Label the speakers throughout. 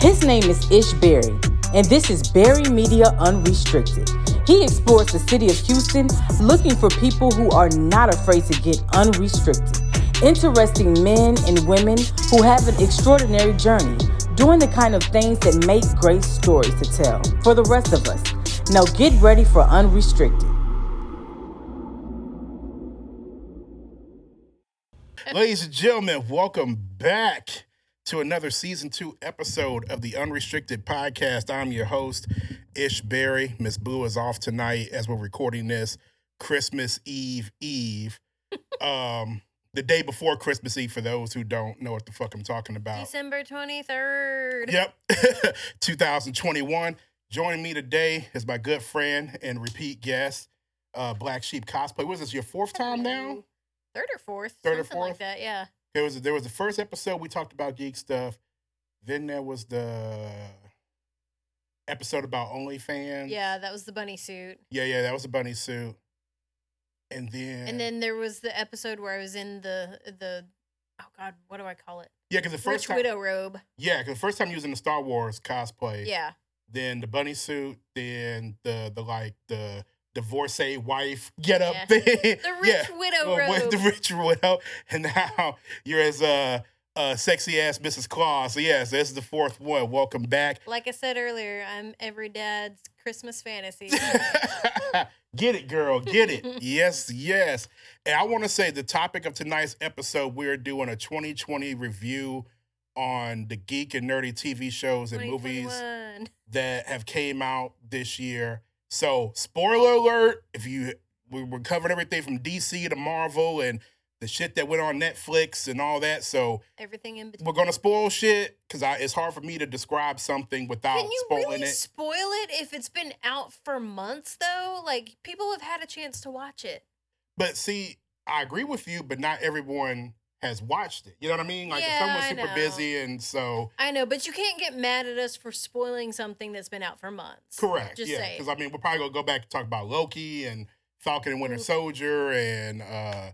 Speaker 1: His name is Ish Barri, and this is Barri Media Unrestricted. He explores the city of Houston looking for people who are not afraid to get unrestricted. Interesting men and women who have an extraordinary journey, doing the kind of things that make great stories to tell for the rest of us. Now get ready for Unrestricted.
Speaker 2: Ladies and gentlemen, welcome back to another season two episode of the Unrestricted Podcast. I'm your host, Ish Barri. Miss Blue is off tonight as we're recording this Christmas Eve Eve. um, the day before Christmas Eve, for those who don't know what the fuck I'm talking about.
Speaker 3: December 23rd.
Speaker 2: Yep, 2021. Joining me today is my good friend and repeat guest, uh, Black Sheep Cosplay. What is this, your fourth time now?
Speaker 3: Third or fourth.
Speaker 2: Third or
Speaker 3: something like
Speaker 2: fourth?
Speaker 3: that, yeah.
Speaker 2: There was there was the first episode we talked about geek stuff. Then there was the episode about OnlyFans.
Speaker 3: Yeah, that was the bunny suit.
Speaker 2: yeah, yeah. That was the bunny suit. And then
Speaker 3: And then there was the episode where I was in the the oh god, what do I call it?
Speaker 2: yeah, because the first
Speaker 3: Rich
Speaker 2: time
Speaker 3: widow robe.
Speaker 2: yeah, because the first time you was in the Star Wars cosplay.
Speaker 3: Yeah.
Speaker 2: Then the bunny suit. Then the the like the divorcee wife get up
Speaker 3: Yeah.
Speaker 2: thing.
Speaker 3: The rich
Speaker 2: yeah.
Speaker 3: widow
Speaker 2: Well, the rich widow, and now you're as a uh, uh, sexy ass Mrs. Claus. So yes, this is the fourth one. Welcome back.
Speaker 3: like I said earlier, I'm every dad's Christmas fantasy.
Speaker 2: get it, girl. Get it. yes, yes. And I want to say the topic of tonight's episode, we're doing a 2020 review on the geek and nerdy TV shows and movies that have came out this year. So, spoiler alert, if you we we covered everything from DC to Marvel and the shit that went on Netflix and all that. So,
Speaker 3: Everything in between.
Speaker 2: we're going to spoil shit cuz it's hard for me to describe something without
Speaker 3: Can you
Speaker 2: spoiling
Speaker 3: really
Speaker 2: it.
Speaker 3: spoil it if it's been out for months though? Like people have had a chance to watch it.
Speaker 2: But see, I agree with you, but not everyone has watched it. You know what I mean? Like if
Speaker 3: Yeah,
Speaker 2: someone's super busy and so
Speaker 3: I know, but you can't get mad at us for spoiling something that's been out for months.
Speaker 2: correct.
Speaker 3: Just
Speaker 2: yeah.
Speaker 3: say.
Speaker 2: Because I mean we're probably gonna go back and talk about Loki and Falcon and Winter
Speaker 3: Oof.
Speaker 2: Soldier and uh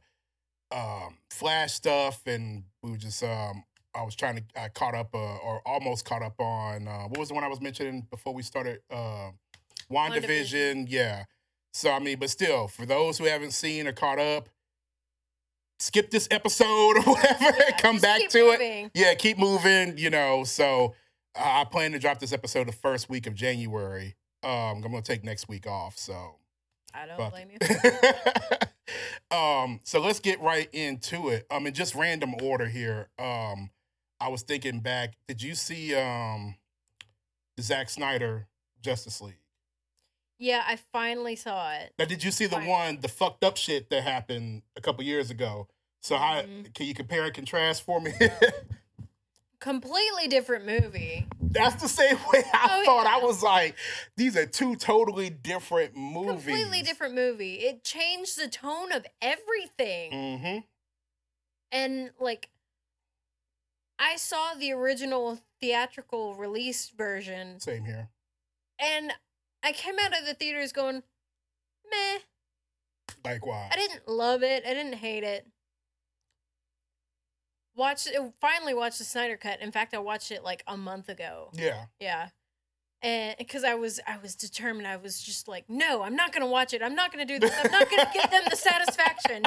Speaker 2: um Flash stuff and we were just um I was trying to I caught up uh, or almost caught up on uh what was the one I was mentioning before we started uh WandaVision.
Speaker 3: WandaVision.
Speaker 2: Yeah. So I mean, but still, for those who haven't seen or caught up, skip this episode or whatever,
Speaker 3: Yeah,
Speaker 2: come back to it. Yeah, keep moving, you know. So uh, I plan to drop this episode the first week of January. Um, I'm gonna take next week off. So
Speaker 3: I don't
Speaker 2: fuck
Speaker 3: blame you.
Speaker 2: um, so let's get right into it. Um, in just random order here. Um, I was thinking back. Did you see um the Zack Snyder Justice League?
Speaker 3: Yeah, I finally saw it.
Speaker 2: Now, did you see the one, the fucked up shit that happened a couple years ago? So how
Speaker 3: Mhm.
Speaker 2: can you compare and contrast for me?
Speaker 3: Completely different movie.
Speaker 2: That's the same way I
Speaker 3: Oh,
Speaker 2: thought. I was like, these are two totally different movies.
Speaker 3: Completely different movie. It changed the tone of everything.
Speaker 2: Mm-hmm.
Speaker 3: And like I saw the original theatrical release version
Speaker 2: Same here.
Speaker 3: and I came out of the theaters going, meh.
Speaker 2: Likewise.
Speaker 3: I didn't love it. I didn't hate it. Watched it, finally watched the Snyder cut. In fact, I watched it like a month ago.
Speaker 2: Yeah.
Speaker 3: Yeah. And because I was I was determined, I was just like, no, I'm not gonna watch it. I'm not gonna do this. I'm not gonna give them the satisfaction.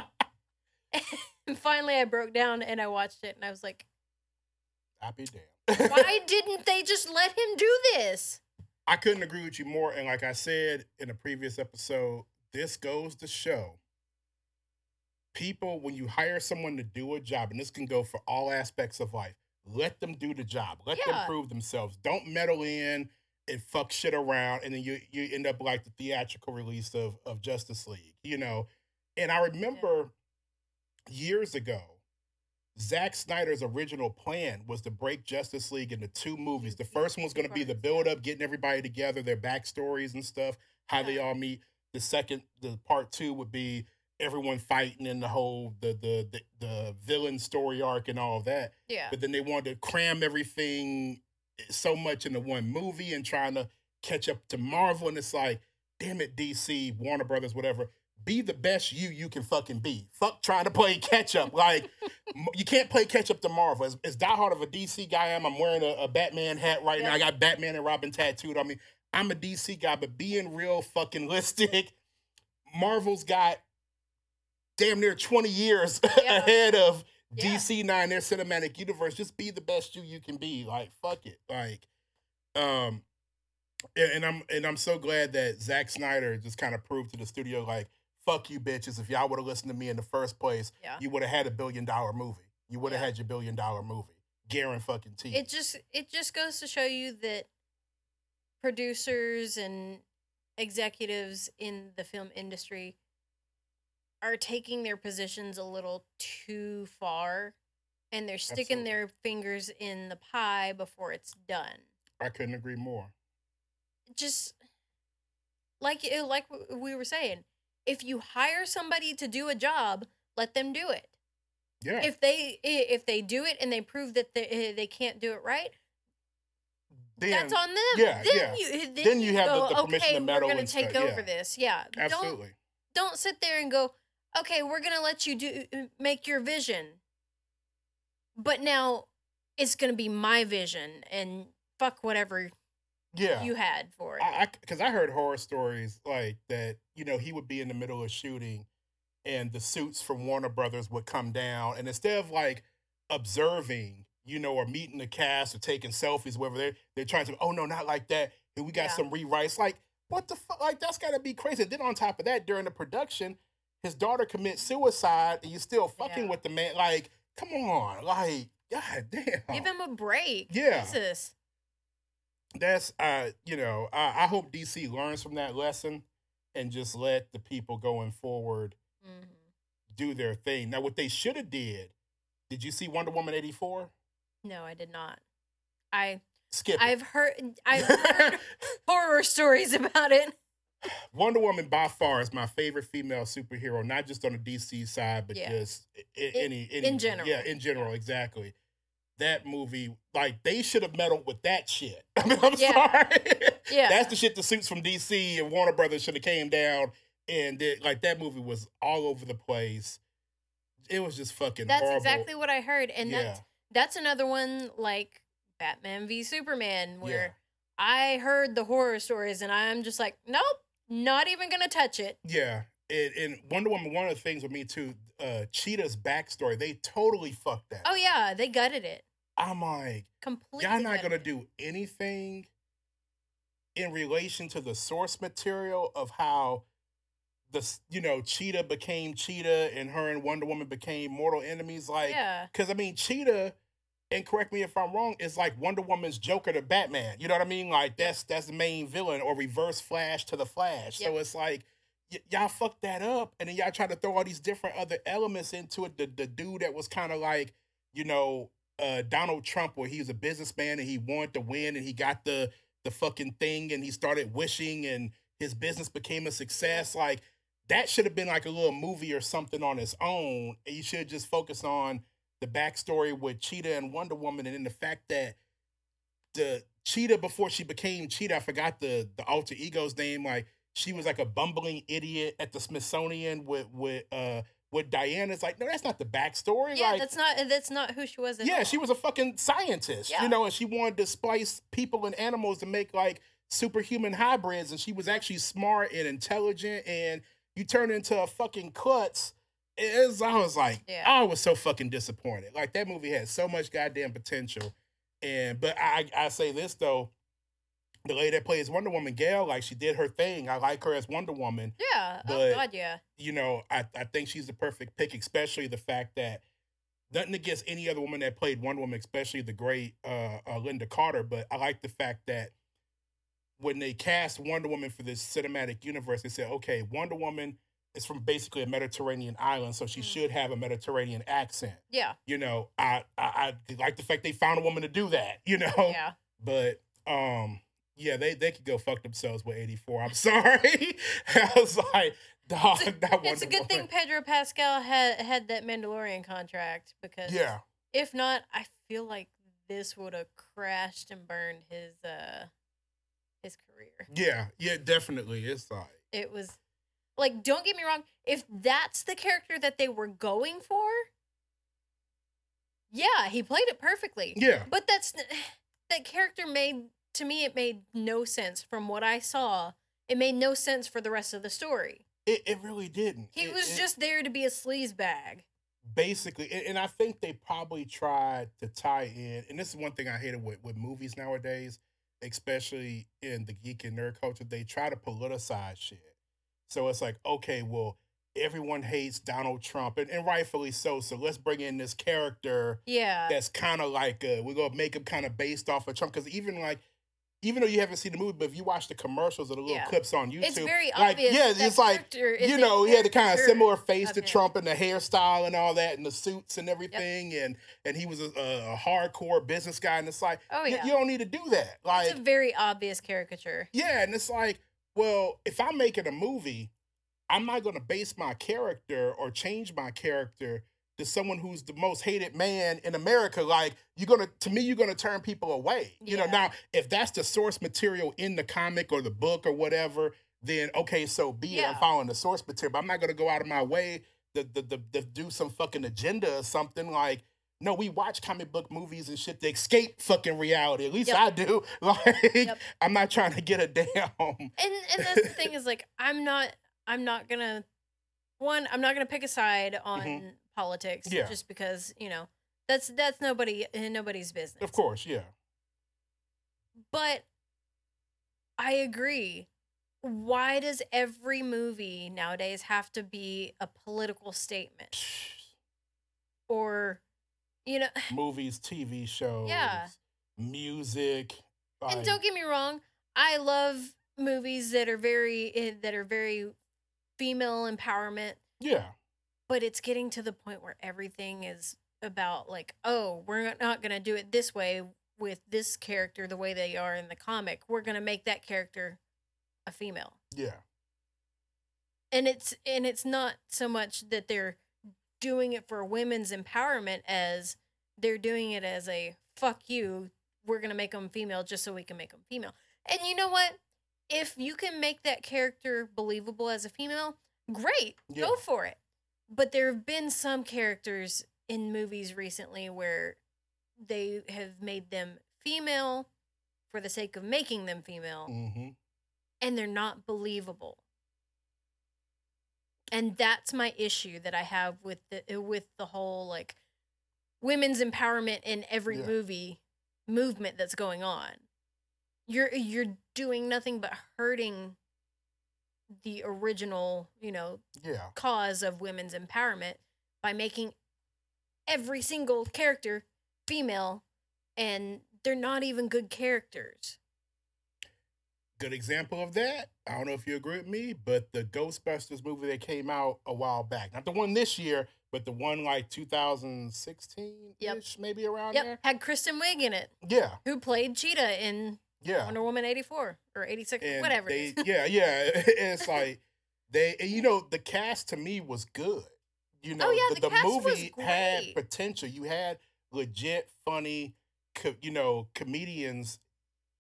Speaker 3: and finally I broke down and I watched it and I was like,
Speaker 2: Happy damn.
Speaker 3: why didn't they just let him do this?
Speaker 2: I couldn't agree with you more. And like I said in a previous episode, this goes to show people when you hire someone to do a job, and this can go for all aspects of life, let them do the job. Let them prove themselves. Don't meddle in and fuck shit around, and then you you end up like the theatrical release of of Justice League, you know. And I remember years ago, Zack Snyder's original plan was to break Justice League into two movies. The mm-hmm. first one was going to be the build up, getting everybody together, their backstories and stuff, how they all meet. The second, the part two would be everyone fighting and the whole the the the, the villain story arc and all that.
Speaker 3: Yeah.
Speaker 2: But then they wanted to cram everything so much into one movie and trying to catch up to Marvel. And it's like, damn it, DC, Warner Brothers, whatever. be the best you you can fucking be. Fuck trying to play catch up. Like you can't play catch up to Marvel. As, as diehard of a DC guy I am, I'm wearing a, a Batman hat right now. I got Batman and Robin tattooed on me. I'm a DC guy, but being real fucking listic, Marvel's got damn near 20 years
Speaker 3: Yeah.
Speaker 2: ahead of
Speaker 3: Yeah.
Speaker 2: DC nine, their cinematic universe. Just be the best you you can be. Like fuck it. Like, um, and, and I'm and I'm so glad that Zack Snyder just kind of proved to the studio like, fuck you bitches. If y'all would have listened to me in the first place,
Speaker 3: Yeah.
Speaker 2: you would have had a billion dollar movie. You would have had your billion dollar movie. Garen fucking T.
Speaker 3: It just it just goes to show you that producers and executives in the film industry are taking their positions a little too far and they're sticking
Speaker 2: Absolutely.
Speaker 3: their fingers in the pie before it's done.
Speaker 2: I couldn't agree more.
Speaker 3: Just like like we were saying, if you hire somebody to do a job, let them do it.
Speaker 2: Yeah.
Speaker 3: If they if they do it and they prove that they eh, they can't do it right,
Speaker 2: then,
Speaker 3: that's on them.
Speaker 2: yeah,
Speaker 3: then
Speaker 2: yeah.
Speaker 3: You, then,
Speaker 2: Then you have the-
Speaker 3: go,
Speaker 2: the permission
Speaker 3: okay,
Speaker 2: to meddle
Speaker 3: we're gonna
Speaker 2: and
Speaker 3: take
Speaker 2: stuff,
Speaker 3: over
Speaker 2: yeah.
Speaker 3: this. Yeah, don't
Speaker 2: absolutely.
Speaker 3: don't sit there and go, okay, we're gonna let you do uh, make your vision, but now it's gonna be my vision and fuck whatever
Speaker 2: Yeah.
Speaker 3: you had for it.
Speaker 2: I because I, heard horror stories like that. You know, he would be in the middle of shooting, and the suits from Warner Brothers would come down, and instead of like observing, you know, or meeting the cast or taking selfies, whatever they're they're trying to. Oh no, not like that. And we got
Speaker 3: Yeah.
Speaker 2: some rewrites. Like what the fuck? Like that's got to be crazy. then on top of that, during the production, his daughter commits suicide, and you're still fucking
Speaker 3: Yeah.
Speaker 2: with the man. Like, come on, like. God damn.
Speaker 3: Give him a break.
Speaker 2: Yeah.
Speaker 3: Jesus.
Speaker 2: that's uh you know I, I hope dc learns from that lesson and just let the people going forward
Speaker 3: Mhm.
Speaker 2: do their thing now what they should have did did you see wonder woman 84
Speaker 3: No, I did not. I
Speaker 2: skip.
Speaker 3: I've heard I've heard horror stories about it.
Speaker 2: Wonder woman by far is my favorite female superhero not just on the dc side but
Speaker 3: Yeah.
Speaker 2: just
Speaker 3: In-
Speaker 2: any, any
Speaker 3: in general.
Speaker 2: yeah in general exactly that movie like they should have meddled with that shit I mean, i'm
Speaker 3: Yeah.
Speaker 2: sorry
Speaker 3: Yeah.
Speaker 2: That's the shit the suits from DC and Warner Brothers should have came down and did like that movie was all over the place. It was just fucking
Speaker 3: That's
Speaker 2: horrible.
Speaker 3: exactly what I heard. And
Speaker 2: yeah.
Speaker 3: that's that's another one like Batman v Superman where
Speaker 2: Yeah.
Speaker 3: I heard the horror stories and I'm just like, nope, not even gonna touch it.
Speaker 2: Yeah. And, and Wonder Woman, one of the things with me too, uh Cheetah's backstory, they totally fucked that.
Speaker 3: Oh yeah, they gutted it
Speaker 2: I'm like,
Speaker 3: completely.
Speaker 2: y'all not gonna do anything in relation to the source material of how the you know Cheetah became Cheetah and her and Wonder Woman became mortal enemies. Like,
Speaker 3: yeah,
Speaker 2: Because I mean, Cheetah, and correct me if I'm wrong, It's like Wonder Woman's Joker to Batman. You know what I mean? Like that's that's the main villain, or Reverse Flash to the Flash. So it's like y- y'all fucked that up, and then y'all try to throw all these different other elements into it. The the dude that was kind of like, you know, uh, Donald Trump, where he was a businessman and he wanted to win, and he got the the fucking thing, and he started wishing, and his business became a success. Like that should have been like a little movie or something on its own. And you should just focus on the backstory with Cheetah and Wonder Woman, and then the fact that the Cheetah before she became Cheetah, I forgot the the alter ego's name. Like she was like a bumbling idiot at the Smithsonian with with uh with Diana. It's like no, that's not the backstory.
Speaker 3: yeah.
Speaker 2: like
Speaker 3: that's not that's not who she was. At
Speaker 2: yeah,
Speaker 3: all.
Speaker 2: she was a fucking scientist,
Speaker 3: Yeah.
Speaker 2: you know, and she wanted to splice people and animals to make like superhuman hybrids, and she was actually smart and intelligent. And you turn into a fucking klutz. It was, I was like,
Speaker 3: Yeah.
Speaker 2: I was so fucking disappointed. Like that movie had so much goddamn potential, and but I I say this though, the lady that plays Wonder Woman, Gail, like she did her thing. I like her as Wonder Woman
Speaker 3: Yeah.
Speaker 2: but-
Speaker 3: oh God, yeah.
Speaker 2: you know, I, I think she's the perfect pick, especially the fact that nothing against any other woman that played Wonder Woman, especially the great uh, uh, Lynda Carter, but I like the fact that when they cast Wonder Woman for this cinematic universe, they said, okay, Wonder Woman is from basically a Mediterranean island, so she
Speaker 3: Mm.
Speaker 2: should have a Mediterranean accent.
Speaker 3: Yeah.
Speaker 2: You know, I, I I like the fact they found a woman to do that. You know,
Speaker 3: Yeah.
Speaker 2: but um, yeah, they they could go fuck themselves with eighty four. I'm sorry. I was like, dog,
Speaker 3: It's a-
Speaker 2: that
Speaker 3: It's a good thing Pedro Pascal had had that Mandalorian contract because
Speaker 2: Yeah,
Speaker 3: if not, I feel like this would have crashed and burned his uh his career.
Speaker 2: yeah, yeah, definitely. It's like
Speaker 3: It was Like, don't get me wrong. If that's the character that they were going for, yeah, he played it perfectly.
Speaker 2: Yeah.
Speaker 3: But that's that character made to me it made no sense from what I saw. It made no sense for the rest of the story.
Speaker 2: It, it really didn't.
Speaker 3: He
Speaker 2: It-
Speaker 3: was
Speaker 2: it-
Speaker 3: just there to be a sleaze bag.
Speaker 2: basically and, and i think they probably tried to tie in and this is one thing i hated with, with movies nowadays especially in the geek and nerd culture they try to politicize shit so it's like okay well everyone hates donald trump and, and rightfully so so let's bring in this character
Speaker 3: Yeah.
Speaker 2: that's kind of like uh, we're gonna make him kind of based off of trump because even like even though you haven't seen the movie, but if you watch the commercials or the little
Speaker 3: Yeah.
Speaker 2: clips on YouTube,
Speaker 3: It's very
Speaker 2: like
Speaker 3: obvious.
Speaker 2: yeah, it's like you know, he had the kind of similar face to
Speaker 3: him.
Speaker 2: Trump and the hairstyle and all that, and the suits and everything, and and he was a, a hardcore business guy, and it's like,
Speaker 3: Oh
Speaker 2: you,
Speaker 3: yeah.
Speaker 2: you don't need to do that. Like,
Speaker 3: it's a very obvious caricature.
Speaker 2: yeah, and it's like, well, if I'm making a movie, I'm not going to base my character or change my character to someone who's the most hated man in America. Like, you're gonna, to me, you're gonna turn people away. You know, now if that's the source material in the comic or the book or whatever, then okay, so be it. I'm following the source material, but I'm not gonna go out of my way to, to, to, to do some fucking agenda or something like. No, we watch comic book movies and shit to escape fucking reality. At least
Speaker 3: Yep.
Speaker 2: I do. Like,
Speaker 3: Yep.
Speaker 2: I'm not trying to get a damn.
Speaker 3: And and that's the thing is like I'm not I'm not gonna one I'm not gonna pick a side on politics
Speaker 2: Mm-hmm. Yeah.
Speaker 3: just because you know that's that's nobody eh, nobody's business.
Speaker 2: Of course, yeah.
Speaker 3: But I agree. Why does every movie nowadays have to be a political statement or you know
Speaker 2: Movies, TV shows, yeah, music.
Speaker 3: and don't get me wrong, I love movies that are very eh, that are very female empowerment.
Speaker 2: Yeah,
Speaker 3: but it's getting to the point where everything is about like oh we're not going to do it this way with this character the way they are in the comic. We're going to make that character a female.
Speaker 2: Yeah,
Speaker 3: and it's and it's not so much that they're doing it for women's empowerment as they're doing it as a fuck you we're going to make them female just so we can make them female and you know what if you can make that character believable as a female great
Speaker 2: Yeah.
Speaker 3: go for it but there have been some characters in movies recently where they have made them female for the sake of making them female
Speaker 2: hmm
Speaker 3: and they're not believable. And that's my issue that I have with the uh, with the whole like women's empowerment in every
Speaker 2: Yeah.
Speaker 3: movie movement that's going on. You're you're doing nothing but hurting the original, you know,
Speaker 2: yeah,
Speaker 3: cause of women's empowerment by making every single character female and they're not even good characters.
Speaker 2: Good example of that. I don't know if you agree with me, but the Ghostbusters movie that came out a while back, not the one this year, but the one like 2016
Speaker 3: Yep.
Speaker 2: maybe around
Speaker 3: Yep,
Speaker 2: there.
Speaker 3: had Kristen Wiig in it,
Speaker 2: Yeah,
Speaker 3: who played Cheetah in
Speaker 2: yeah.
Speaker 3: Wonder Woman 84 or 86,
Speaker 2: and
Speaker 3: whatever.
Speaker 2: They, yeah, yeah. It's like they, and you know, the cast to me was good. You oh, know,
Speaker 3: Oh, yeah,
Speaker 2: the,
Speaker 3: the
Speaker 2: the movie had potential. You had legit funny, co- you know, comedians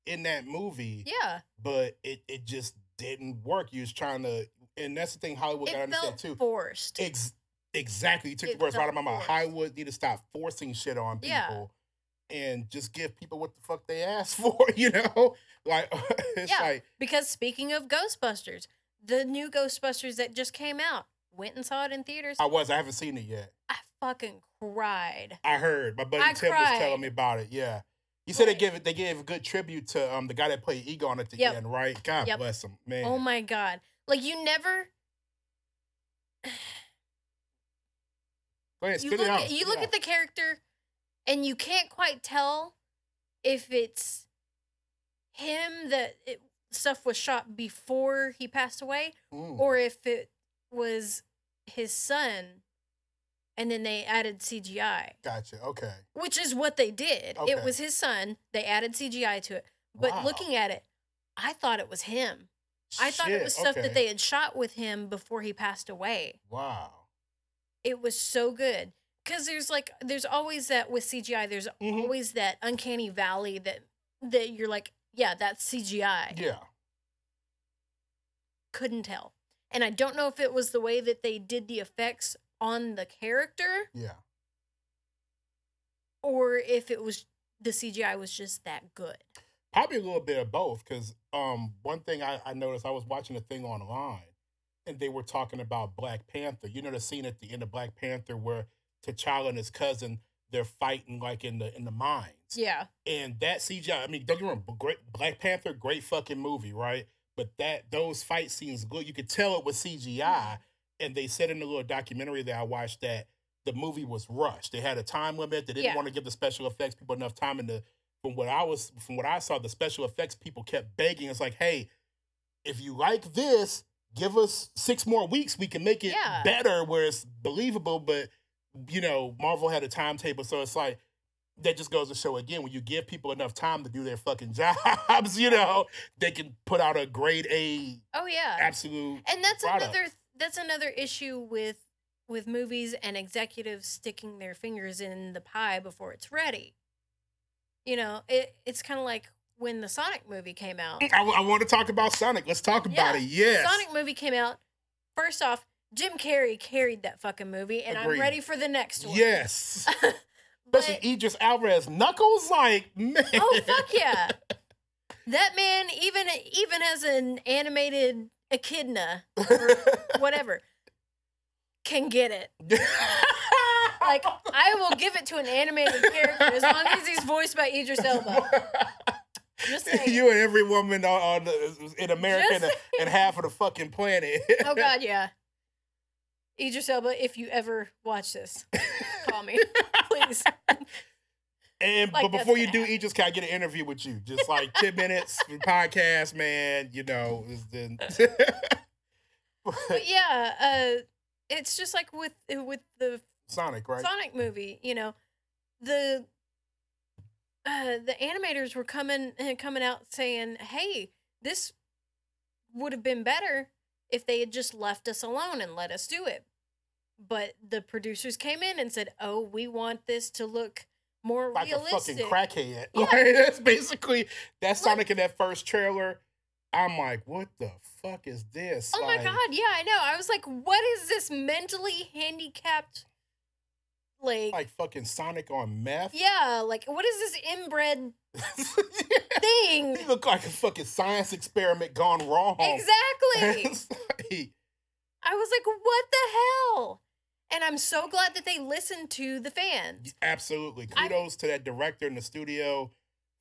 Speaker 2: in that movie,
Speaker 3: yeah,
Speaker 2: but it it just didn't work. You was trying to, and that's the thing Hollywood got to understand too.
Speaker 3: forced.
Speaker 2: Ex- exactly. You took
Speaker 3: It
Speaker 2: the words right out of my mouth. Hollywood need to stop forcing shit on people.
Speaker 3: Yeah.
Speaker 2: And just give people what the fuck they asked for, you know? Like it's
Speaker 3: Yeah.
Speaker 2: like
Speaker 3: because speaking of Ghostbusters, the new Ghostbusters that just came out, went and saw it in theaters.
Speaker 2: I was, I haven't seen it yet.
Speaker 3: I fucking cried.
Speaker 2: I heard. My buddy
Speaker 3: I
Speaker 2: Tim was telling me about it. Yeah. He said they it they gave a good tribute to um the guy that played Egon at the
Speaker 3: Yep.
Speaker 2: end, right? God
Speaker 3: Yep.
Speaker 2: bless him, man.
Speaker 3: Oh my god. Like you never
Speaker 2: ahead,
Speaker 3: you
Speaker 2: spit
Speaker 3: look
Speaker 2: it out.
Speaker 3: at, you look at the character and you can't quite tell if it's him that it, stuff was shot before he passed away or if it was his son and then they added CGI,
Speaker 2: gotcha. Okay.
Speaker 3: which is what they did.
Speaker 2: Okay.
Speaker 3: It was his son. They added CGI to it. But
Speaker 2: Wow.
Speaker 3: looking at it, I thought it was him. I thought it was stuff
Speaker 2: okay.
Speaker 3: that they had shot with him before he passed away.
Speaker 2: Wow.
Speaker 3: It was so good. Cause there's like there's always that with CGI, there's
Speaker 2: Mhm.
Speaker 3: always that uncanny valley that that you're like, yeah, that's CGI.
Speaker 2: Yeah.
Speaker 3: Couldn't tell. And I don't know if it was the way that they did the effects on the character
Speaker 2: Yeah.
Speaker 3: or if it was the CGI was just that good.
Speaker 2: Probably a little bit of both, because um, one thing I, I noticed, I was watching a thing online, and they were talking about Black Panther. You know the scene at the end of Black Panther where T'Challa and his cousin they're fighting like in the in the mines.
Speaker 3: Yeah.
Speaker 2: And that CGI, I mean, don't get me wrong, great Black Panther, great fucking movie, right? But that those fight scenes good. You could tell it was CGI. And they said in the little documentary that I watched that the movie was rushed. They had a time limit. They didn't
Speaker 3: Yeah.
Speaker 2: want to give the special effects people enough time. And the from what I was from what I saw, the special effects people kept begging. It's like, hey, if you like this, give us six more weeks. We can make it
Speaker 3: Yeah.
Speaker 2: better where it's believable. But you know, Marvel had a timetable, so it's like that just goes to show again when you give people enough time to do their fucking jobs, you know, they can put out a grade A
Speaker 3: Oh yeah.
Speaker 2: absolute.
Speaker 3: and that's
Speaker 2: product.
Speaker 3: another that's another issue with with movies and executives sticking their fingers in the pie before it's ready. You know, it it's kind of like when the Sonic movie came out.
Speaker 2: Mm, I, want to talk about Sonic. Let's talk about
Speaker 3: Yeah.
Speaker 2: it. Yes.
Speaker 3: Sonic movie came out. First off, Jim Carrey carried that fucking movie, and
Speaker 2: Agreed.
Speaker 3: I'm ready for the next one.
Speaker 2: Yes.
Speaker 3: but,
Speaker 2: Especially Idris Alvarez. Knuckles, like, man.
Speaker 3: oh fuck yeah, that man even even as an animated echidna, or whatever, can get it. Like I will give it to an animated character as long as he's voiced by Idris Elba. Just saying.
Speaker 2: you and every woman on, on the, in America and, and half of the fucking planet.
Speaker 3: Oh God, yeah. Idris Elba, if you ever watch this, call me, please.
Speaker 2: And
Speaker 3: Like,
Speaker 2: but before you do, eat, just can I get an interview with you? Just like ten minutes podcast, man. You know, is then.
Speaker 3: But yeah, uh, it's just like with with the
Speaker 2: Sonic, right?
Speaker 3: Sonic movie, you know, the uh, the animators were coming uh, coming out saying, "Hey, this would have been better if they had just left us alone and let us do it." But the producers came in and said, "Oh, we want this to look more
Speaker 2: like
Speaker 3: realistic."
Speaker 2: a fucking crackhead.
Speaker 3: Yeah.
Speaker 2: Like, that's basically
Speaker 3: Like-
Speaker 2: Sonic in that first trailer. I'm like, what the fuck is this?
Speaker 3: Oh my god, yeah, I know. I was like, "What is this mentally handicapped?" Like,
Speaker 2: Like fucking Sonic on meth.
Speaker 3: yeah, like what is this inbred thing?
Speaker 2: he looked like a fucking science experiment gone wrong.
Speaker 3: Exactly.
Speaker 2: Like-
Speaker 3: I was like, what the hell? And I'm so glad that they listened to the fans.
Speaker 2: Absolutely.
Speaker 3: I-
Speaker 2: Kudos to that director in the studio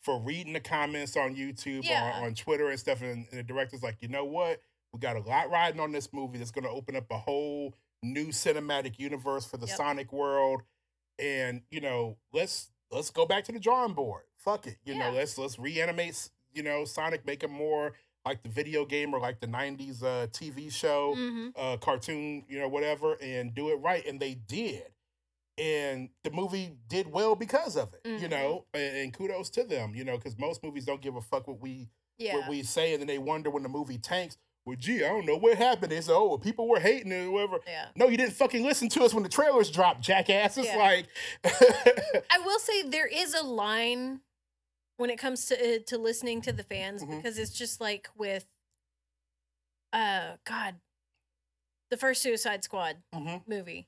Speaker 2: for reading the comments on YouTube,
Speaker 3: Yeah.
Speaker 2: on, on Twitter and stuff. And, and the director's like, you know what? We got a lot riding on this movie that's going to open up a whole new cinematic universe for the
Speaker 3: Yep.
Speaker 2: Sonic world. And, you know, let's let's go back to the drawing board. Fuck it. You know, let's let's reanimate, you know, Sonic, make him more like the video game or like the 90s uh, TV show
Speaker 3: hmm
Speaker 2: uh, cartoon, you know, whatever, and do it right. And they did. And the movie did well because of it, you
Speaker 3: Mhm.
Speaker 2: know, and, and kudos to them, you know, because most movies don't give a fuck what we
Speaker 3: Yeah.
Speaker 2: what we say, and then they wonder when the movie tanks. Well, gee, I don't know what happened. They say, oh, well, people were hating it or whatever.
Speaker 3: yeah.
Speaker 2: No, you didn't fucking listen to us when the trailers dropped, jackass. It's
Speaker 3: Yeah.
Speaker 2: like,
Speaker 3: I will say there is a line when it comes to uh, to listening to the fans
Speaker 2: Mhm.
Speaker 3: because it's just like with uh god the first Suicide Squad
Speaker 2: Mhm.
Speaker 3: movie.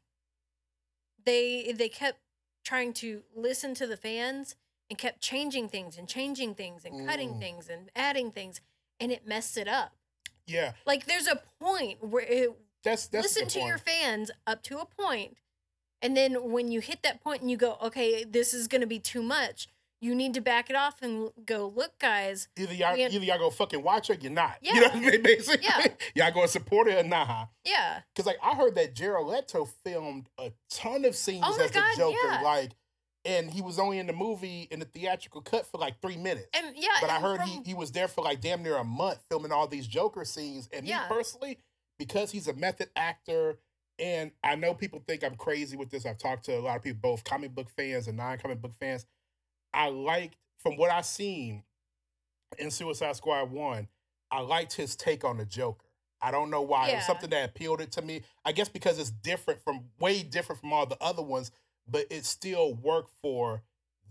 Speaker 3: They they kept trying to listen to the fans and kept changing things and changing things and cutting
Speaker 2: Mm.
Speaker 3: things and adding things and it messed it up.
Speaker 2: yeah,
Speaker 3: Like there's a point where it,
Speaker 2: that's that's
Speaker 3: listen to
Speaker 2: point.
Speaker 3: your fans up to a point and then when you hit that point and you go okay this is going to be too much you need to back it off and go look guys
Speaker 2: Either y'all,
Speaker 3: we-
Speaker 2: either y'all go fucking watch it or you're not. You know
Speaker 3: Yeah.
Speaker 2: what I mean? Basically,
Speaker 3: Yeah.
Speaker 2: y'all going to support it or nah.
Speaker 3: yeah
Speaker 2: Because like I heard that Jared Leto filmed a ton of scenes
Speaker 3: Oh
Speaker 2: as
Speaker 3: God,
Speaker 2: the Joker,
Speaker 3: yeah.
Speaker 2: like, and he was only in the movie in the theatrical cut for like three minutes.
Speaker 3: and yeah
Speaker 2: but I heard
Speaker 3: from-
Speaker 2: he, he was there for like damn near a month filming all these Joker scenes. And
Speaker 3: Yeah.
Speaker 2: me personally, because he's a method actor, and I know people think I'm crazy with this. I've talked to a lot of people, both comic book fans and non-comic book fans. I liked from what I seen in Suicide Squad One, I liked his take on the Joker. I don't know why. It was something that appealed it to me. I guess because it's different from way different from all the other ones, but it still worked for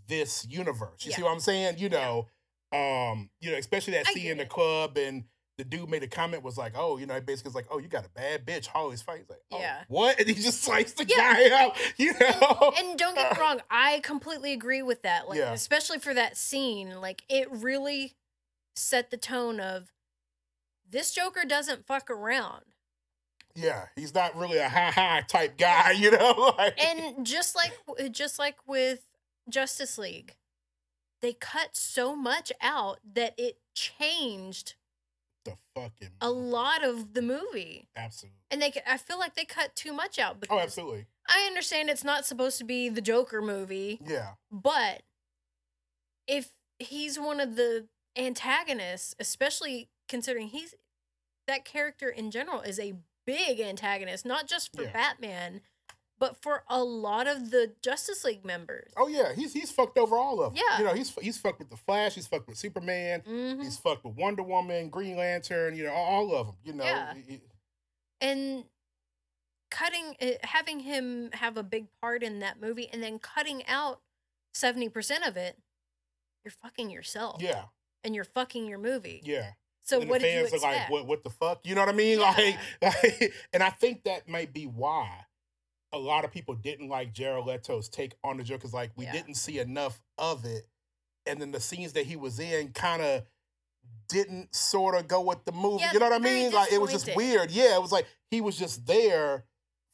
Speaker 2: this universe. You see what I'm saying? You know, um, you know, especially that scene in the club and the dude made a comment was like, oh, you know, basically was like, oh, you got a bad bitch. Harley's fight. He's like, oh,
Speaker 3: Yeah.
Speaker 2: what? And he just sliced the
Speaker 3: Yeah.
Speaker 2: guy out. You know?
Speaker 3: And don't get me wrong, I completely agree with that. Like,
Speaker 2: Yeah.
Speaker 3: especially for that scene, like it really set the tone of this Joker doesn't fuck around.
Speaker 2: yeah, he's not really a ha ha type guy. You know? Like,
Speaker 3: And just like just like with Justice League, they cut so much out that it changed
Speaker 2: fucking
Speaker 3: a lot of the movie.
Speaker 2: absolutely.
Speaker 3: And they I feel like they cut too much out
Speaker 2: Oh, absolutely.
Speaker 3: I understand it's not supposed to be the Joker movie.
Speaker 2: Yeah.
Speaker 3: But if he's one of the antagonists, especially considering he's that character in general is a big antagonist, not just for
Speaker 2: Yeah.
Speaker 3: Batman, but for a lot of the Justice League members.
Speaker 2: Oh yeah, he's he's fucked over all of them.
Speaker 3: Yeah.
Speaker 2: You know, he's he's fucked with the Flash. He's fucked with Superman.
Speaker 3: Mhm.
Speaker 2: He's fucked with Wonder Woman, Green Lantern. You know, all, of them. You know.
Speaker 3: Yeah. And cutting, uh, having him have a big part in that movie, and then cutting out seventy percent of it, you're fucking yourself.
Speaker 2: yeah.
Speaker 3: and you're fucking your movie.
Speaker 2: Yeah.
Speaker 3: So
Speaker 2: and
Speaker 3: what
Speaker 2: the fans are like, what what the fuck? You know what I mean?
Speaker 3: Yeah.
Speaker 2: Like, like, and I think that might be why a lot of people didn't like Jared Leto's take on the Joker. Like we
Speaker 3: Yeah.
Speaker 2: didn't see enough of it, and then the scenes that he was in kind of didn't sort of go with the movie.
Speaker 3: Yeah,
Speaker 2: you know what I mean? Like it was just weird. Yeah, it was like he was just there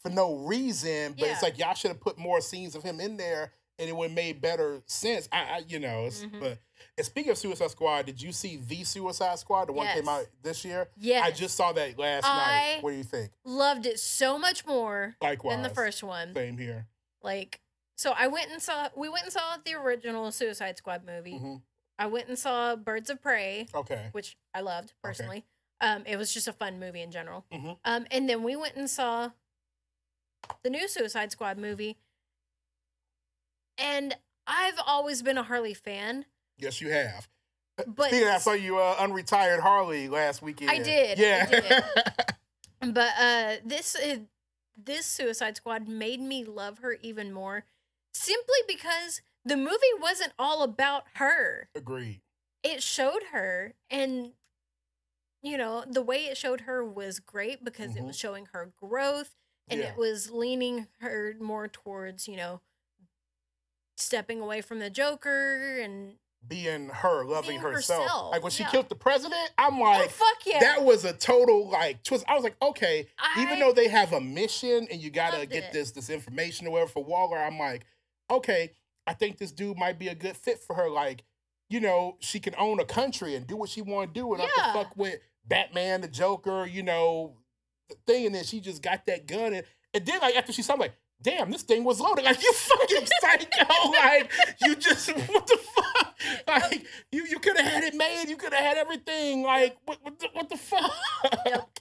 Speaker 2: for no reason. But it's like y'all should have put more scenes of him in there. And it would have made better sense. I, I you know, it's,
Speaker 3: Mhm.
Speaker 2: but and speaking of Suicide Squad, did you see the Suicide Squad, the one came out this year?
Speaker 3: Yes.
Speaker 2: I just saw that last
Speaker 3: I-
Speaker 2: night. What do you think?
Speaker 3: loved it so much more
Speaker 2: Likewise.
Speaker 3: than the first one.
Speaker 2: Same here.
Speaker 3: Like, so I went and saw. We went and saw the original Suicide Squad movie.
Speaker 2: hmm
Speaker 3: I went and saw Birds of Prey,
Speaker 2: Okay.
Speaker 3: which I loved personally. Um, it was just a fun movie in general.
Speaker 2: Mhm.
Speaker 3: Um, and then we went and saw the new Suicide Squad movie. And I've always been a Harley fan,
Speaker 2: Yes, you have.
Speaker 3: but
Speaker 2: Speaking of, I saw you uh, unretired Harley last weekend.
Speaker 3: I did, I
Speaker 2: Yeah.
Speaker 3: But uh, this uh, this Suicide Squad made me love her even more, simply because the movie wasn't all about her.
Speaker 2: Agreed.
Speaker 3: It showed her, and you know the way it showed her was great because it
Speaker 2: Mhm.
Speaker 3: was showing her growth, and
Speaker 2: Yeah.
Speaker 3: it was leaning her more towards you know stepping away from the Joker and
Speaker 2: Being her, loving
Speaker 3: Being
Speaker 2: herself.
Speaker 3: herself,
Speaker 2: Like when she
Speaker 3: yeah.
Speaker 2: killed the president, I'm
Speaker 3: oh
Speaker 2: like,
Speaker 3: fuck yeah,
Speaker 2: that was a total like twist. I was like, okay, even though they have a mission and you gotta get
Speaker 3: it.
Speaker 2: this this information or whatever for Waller, I'm like, okay, I think this dude might be a good fit for her. Like, you know, she can own a country and do what she want to do, and not
Speaker 3: Yeah.
Speaker 2: to fuck with Batman, the Joker, you know, the thing. And then she just got that gun, and, and then like after she saw, I'm like, damn, this thing was loaded. Like you fucking psycho. like you just what the fuck? Like you you could have had it made. You could have had everything. Like what what the, what the fuck?
Speaker 3: Yep.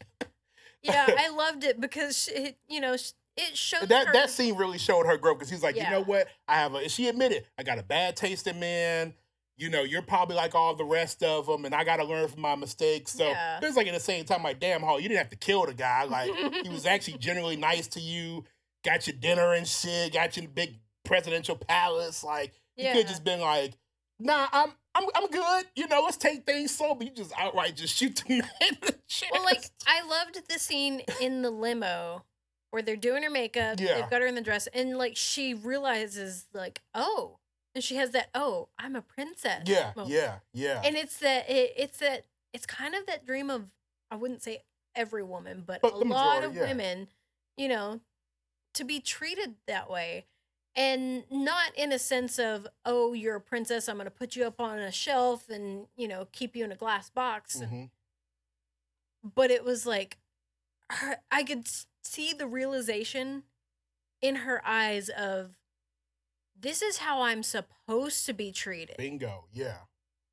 Speaker 3: yeah, I loved it because she, it, you know it showed
Speaker 2: that
Speaker 3: her
Speaker 2: that scene really showed her growth because he's like, you know what? I have a. She admitted I got a bad taste in men. You know, you're probably like all the rest of them, and I got to learn from my mistakes. So
Speaker 3: Yeah.
Speaker 2: it's like at the same time, like, damn, Hall, you didn't have to kill the guy. Like he was actually generally nice to you. Got your dinner and shit. Got your big presidential palace. Like you
Speaker 3: yeah.
Speaker 2: could just been like, nah, I'm. I'm, I'm good. You know, let's take things slow. But you just outright just shoot the man in the chest.
Speaker 3: Well, like I loved the scene in the limo where they're doing her makeup.
Speaker 2: Yeah.
Speaker 3: They've got her in the dress, and like she realizes, like, oh, and she has that, oh, I'm a princess.
Speaker 2: yeah,
Speaker 3: moment.
Speaker 2: yeah, yeah.
Speaker 3: And it's that it, it's that it's kind of that dream of I wouldn't say every woman, but,
Speaker 2: But
Speaker 3: a lot
Speaker 2: majority,
Speaker 3: of
Speaker 2: yeah.
Speaker 3: women, you know, to be treated that way. And not in a sense of, oh, you're a princess, I'm gonna put you up on a shelf and, you know, keep you in a glass box. and
Speaker 2: Mhm.
Speaker 3: but it was like her, I could see the realization in her eyes of this is how I'm supposed to be treated,
Speaker 2: Bingo. Yeah.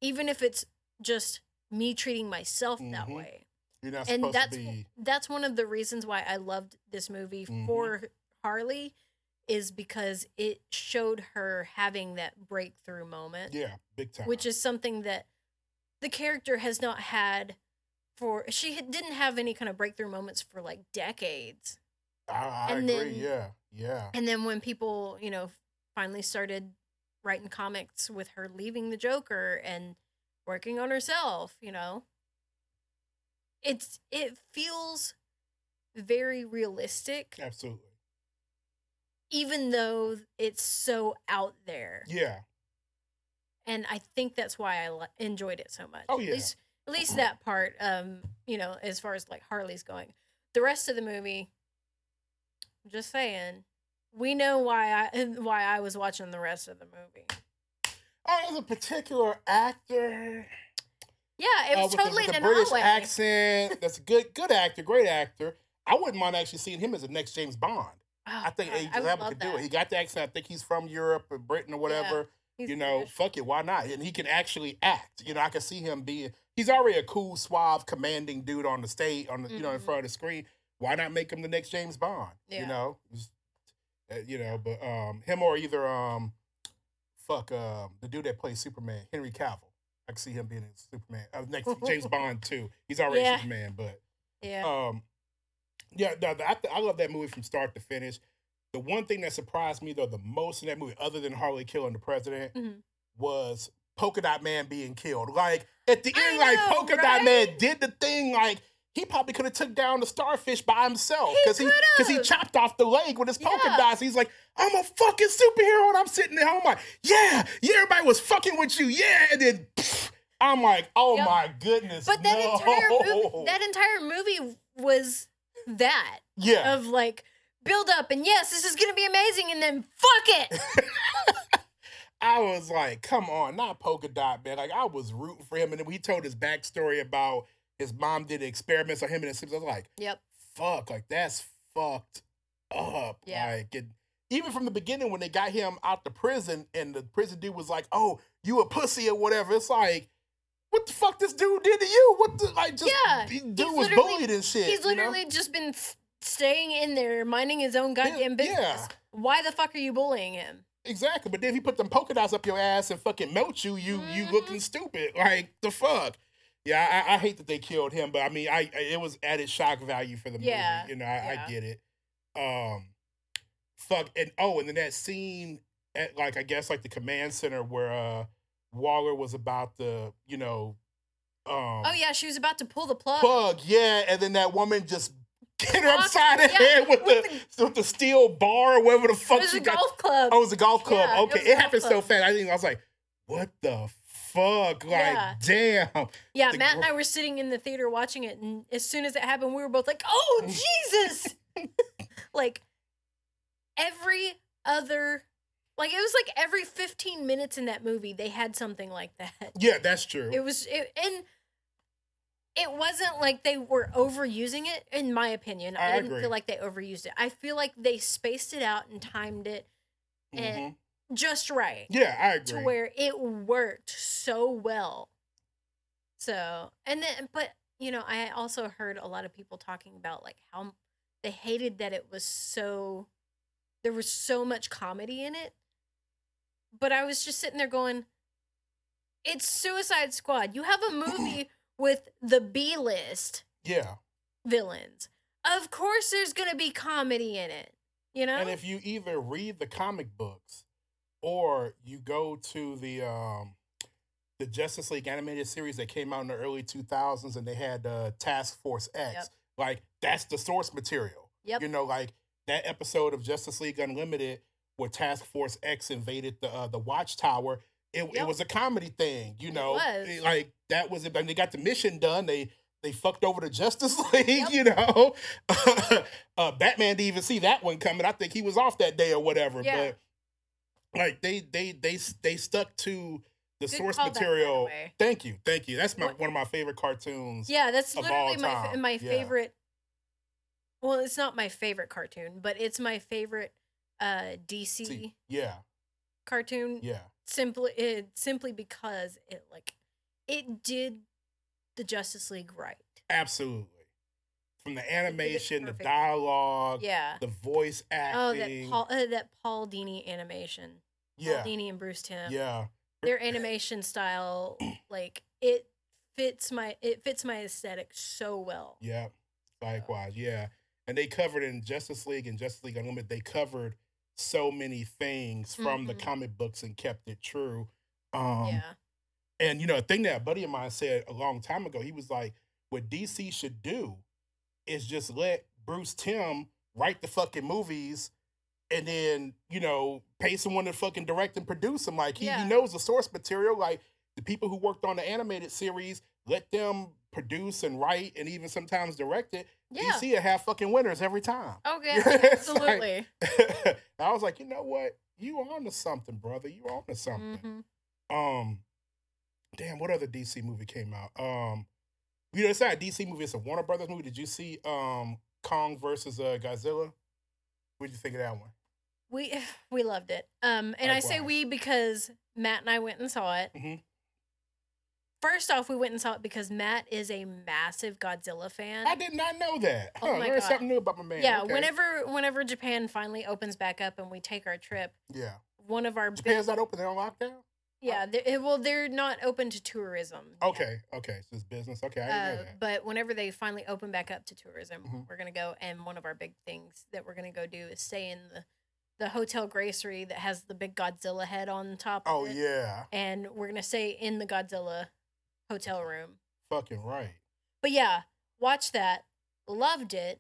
Speaker 3: even if it's just me treating myself that
Speaker 2: Mhm.
Speaker 3: way.
Speaker 2: You're not
Speaker 3: And
Speaker 2: supposed
Speaker 3: that's
Speaker 2: to be.
Speaker 3: that's one of the reasons why I loved this movie
Speaker 2: Mhm.
Speaker 3: for Harley is because it showed her having that breakthrough moment
Speaker 2: Yeah, big time.
Speaker 3: which is something that the character has not had for she didn't have any kind of breakthrough moments for like decades
Speaker 2: I, I
Speaker 3: and
Speaker 2: agree.
Speaker 3: then-
Speaker 2: yeah, yeah.
Speaker 3: and then when people you know finally started writing comics with her leaving the joker and working on herself you know it's it feels very realistic,
Speaker 2: Absolutely.
Speaker 3: Even though it's so out there.
Speaker 2: Yeah.
Speaker 3: and I think that's why I enjoyed it so much.
Speaker 2: Oh, yeah.
Speaker 3: At least, at least that part. Um, you know, as far as like Harley's going, the rest of the movie. I'm just saying, we know why I why I was watching the rest of the movie.
Speaker 2: Oh, there's a particular actor.
Speaker 3: Yeah, it
Speaker 2: uh,
Speaker 3: was
Speaker 2: with a-
Speaker 3: totally
Speaker 2: with a,
Speaker 3: an
Speaker 2: British accent. That's a good, good actor, great actor. I wouldn't mind actually seeing him as the next James Bond.
Speaker 3: Oh,
Speaker 2: I think
Speaker 3: God, I would
Speaker 2: Elba
Speaker 3: love
Speaker 2: could do it. He got the accent. I think he's from Europe or Britain or whatever.
Speaker 3: He's
Speaker 2: you know,
Speaker 3: British.
Speaker 2: fuck it, why not? And he can actually act. You know, I can see him being. He's already a cool, suave, commanding dude on the stage, on the you know, in
Speaker 3: Mhm.
Speaker 2: front of the screen. Why not make him the next James Bond? You know, Just, uh, you know, but um, him or either um, fuck um, the dude that plays Superman, Henry Cavill. I can see him being in Superman. Uh, next James Bond too. He's already
Speaker 3: Yeah.
Speaker 2: Superman, but
Speaker 3: yeah,
Speaker 2: um, yeah, no, I, I love that movie from start to finish. The one thing that surprised me though the most in that movie, other than Harley killing the president,
Speaker 3: Mhm.
Speaker 2: was Polka Dot Man being killed. Like at the end, like Polka Dot? Man did the thing. Like he probably could have took down the starfish by himself because he because he
Speaker 3: could've.
Speaker 2: chopped off the leg with his polka
Speaker 3: Yeah.
Speaker 2: dots. He's like, I'm a fucking superhero, and I'm sitting there. I'm like, yeah, yeah, everybody was fucking with you, yeah, and then. pfft, I'm like, oh
Speaker 3: Yep.
Speaker 2: my goodness!
Speaker 3: but that
Speaker 2: no.
Speaker 3: entire movie, that entire movie was that
Speaker 2: yeah,
Speaker 3: of like build up and yes, this is gonna be amazing, and then fuck it.
Speaker 2: I was like, come on, not polka dot, man. Like I was rooting for him, and then he told his backstory about his mom did experiments on him and his siblings. I was like,
Speaker 3: Yep.
Speaker 2: fuck, like that's fucked up.
Speaker 3: Yeah.
Speaker 2: Like, and even from the beginning when they got him out the prison, and the prison dude was like, "Oh, you a pussy or whatever." It's like, what the fuck this dude did to you? What the like? Just
Speaker 3: Yeah,
Speaker 2: dude was
Speaker 3: literally-
Speaker 2: bullied and shit.
Speaker 3: He's
Speaker 2: you know?
Speaker 3: literally just been staying in there, minding his own goddamn business.
Speaker 2: yeah.
Speaker 3: Why the fuck are you bullying him?
Speaker 2: Exactly, but then if he put them polka dots up your ass and fucking melt you, you you
Speaker 3: Mhm.
Speaker 2: looking stupid. Like the fuck. Yeah, I, I hate that they killed him, but I mean, I, I it was added shock value for the movie.
Speaker 3: Yeah,
Speaker 2: You know, I,
Speaker 3: yeah.
Speaker 2: I get it. Um, fuck, and oh, and then that scene at like I guess like the command center where uh Waller was about to, you know, um,
Speaker 3: Oh yeah, she was about to pull the plug.
Speaker 2: plug, yeah, and then that woman just hit her upside the head with,
Speaker 3: with
Speaker 2: the, with the steel bar or whatever the fuck. She got.
Speaker 3: It was
Speaker 2: she
Speaker 3: a
Speaker 2: got.
Speaker 3: golf club.
Speaker 2: Oh, it was a golf club.
Speaker 3: Yeah,
Speaker 2: okay, it,
Speaker 3: golf
Speaker 2: happened so fast. I think I was like, "What the fuck?" Like,
Speaker 3: Yeah.
Speaker 2: damn.
Speaker 3: yeah,
Speaker 2: the
Speaker 3: Matt and I were sitting in the theater watching it, and as soon as it happened, we were both like, "Oh Jesus!" like every other, like it was like every fifteen minutes in that movie, they had something like that.
Speaker 2: Yeah, that's true.
Speaker 3: It was, it, and it wasn't like they were overusing it. In my opinion, I,
Speaker 2: I
Speaker 3: didn't
Speaker 2: agree.
Speaker 3: feel like they overused it. I feel like they spaced it out and timed it
Speaker 2: Mhm.
Speaker 3: just right.
Speaker 2: Yeah, I agree.
Speaker 3: to where it worked so well. So, and then, but you know, I also heard a lot of people talking about like how they hated that it was so, there was so much comedy in it. But I was just sitting there going, it's Suicide Squad. You have a movie with the B list
Speaker 2: yeah,
Speaker 3: villains. Of course, there's going to be comedy in it. You know?
Speaker 2: and if you either read the comic books or you go to the um the Justice League animated series that came out in the early 2000s and they had uh, Task Force X,
Speaker 3: Yep.
Speaker 2: like that's the source material.
Speaker 3: Yep.
Speaker 2: You know, like that episode of Justice League Unlimited where Task Force X invaded the uh, the Watchtower. It, it was a comedy thing, you
Speaker 3: It
Speaker 2: know.
Speaker 3: was.
Speaker 2: It- like that was it. And they got the mission done. They they fucked over the Justice League,
Speaker 3: Yep.
Speaker 2: you know. uh, Batman didn't even see that one coming. I think he was off that day or whatever.
Speaker 3: Yeah.
Speaker 2: But like they they they they stuck to the
Speaker 3: Good
Speaker 2: source
Speaker 3: callback, by the
Speaker 2: material. Thank you, thank you. That's my
Speaker 3: What-
Speaker 2: one of my favorite cartoons.
Speaker 3: Yeah, that's
Speaker 2: of
Speaker 3: literally
Speaker 2: all
Speaker 3: my my
Speaker 2: Yeah.
Speaker 3: favorite. Well, it's not my favorite cartoon, but it's my favorite uh DC
Speaker 2: See, yeah,
Speaker 3: cartoon.
Speaker 2: yeah.
Speaker 3: Simply, it, simply because it like it did the Justice League right.
Speaker 2: Absolutely. From the animation, the dialogue,
Speaker 3: Yeah.
Speaker 2: the voice acting Oh,
Speaker 3: that Paul uh, that Paul Dini animation.
Speaker 2: yeah,
Speaker 3: Paul Dini and Bruce Timm.
Speaker 2: yeah.
Speaker 3: Their animation style, like it fits my it fits my aesthetic so well.
Speaker 2: Yeah, likewise. Yeah, and they covered in Justice League and Justice League Unlimited. They covered so many things from the
Speaker 3: Mhm.
Speaker 2: comic books and kept it true. Um,
Speaker 3: yeah.
Speaker 2: And you know, a thing that a buddy of mine said a long time ago, he was like, what DC should do is just let Bruce Timm write the fucking movies and then, you know, pay someone to fucking direct and produce them. Like he,
Speaker 3: Yeah.
Speaker 2: he knows the source material. Like the people who worked on the animated series, let them produce and write and even sometimes direct it.
Speaker 3: Yeah.
Speaker 2: DC will have fucking winners every time.
Speaker 3: Okay.
Speaker 2: It's like-
Speaker 3: Absolutely.
Speaker 2: I was like, you know what? You on to something, brother. You on to something.
Speaker 3: Mhm.
Speaker 2: Um, damn, what other DC movie came out? Um, you know, it's not a DC movie; it's a Warner Brothers movie. Did you see um Kong versus uh, Godzilla? What did you think of that one?
Speaker 3: We we loved it. Um, and I say we because Matt and I went and saw it.
Speaker 2: Mhm.
Speaker 3: First off, we went and saw it because Matt is a massive Godzilla fan.
Speaker 2: I did not know that.
Speaker 3: Oh
Speaker 2: Huh,
Speaker 3: my
Speaker 2: learned
Speaker 3: God.
Speaker 2: something new about my man.
Speaker 3: yeah,
Speaker 2: Okay.
Speaker 3: whenever whenever Japan finally opens back up and we take our trip,
Speaker 2: Yeah,
Speaker 3: one of our big,
Speaker 2: Japan's not open; they're on lockdown.
Speaker 3: yeah, they, it- well, they're not open to tourism. yet.
Speaker 2: Okay, okay, so it's business. Okay, I didn't know
Speaker 3: Uh,
Speaker 2: that.
Speaker 3: but whenever they finally open back up to tourism,
Speaker 2: Mhm.
Speaker 3: we're gonna go. And one of our big things that we're gonna go do is stay in the the Hotel Gracery that has the big Godzilla head on top.
Speaker 2: Oh
Speaker 3: it.
Speaker 2: yeah,
Speaker 3: and we're gonna stay in the Godzilla hotel room.
Speaker 2: fucking right.
Speaker 3: But yeah, watch that. Loved it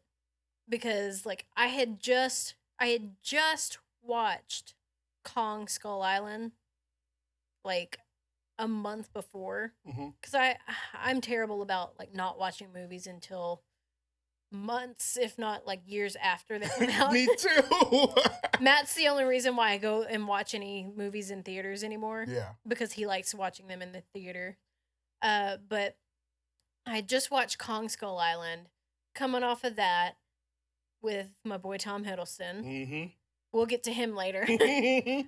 Speaker 3: because like I had just I had just watched Kong Skull Island like a month before
Speaker 2: mm-hmm.
Speaker 3: because I I'm terrible about like not watching movies until months if not like years after they come out.
Speaker 2: Me too.
Speaker 3: Matt's the only reason why I go and watch any movies in theaters anymore
Speaker 2: yeah.
Speaker 3: because he likes watching them in the theater. Uh, but I just watched Kong Skull Island, coming off of that with my boy Tom Hiddleston.
Speaker 2: Mm-hmm.
Speaker 3: We'll get to him later.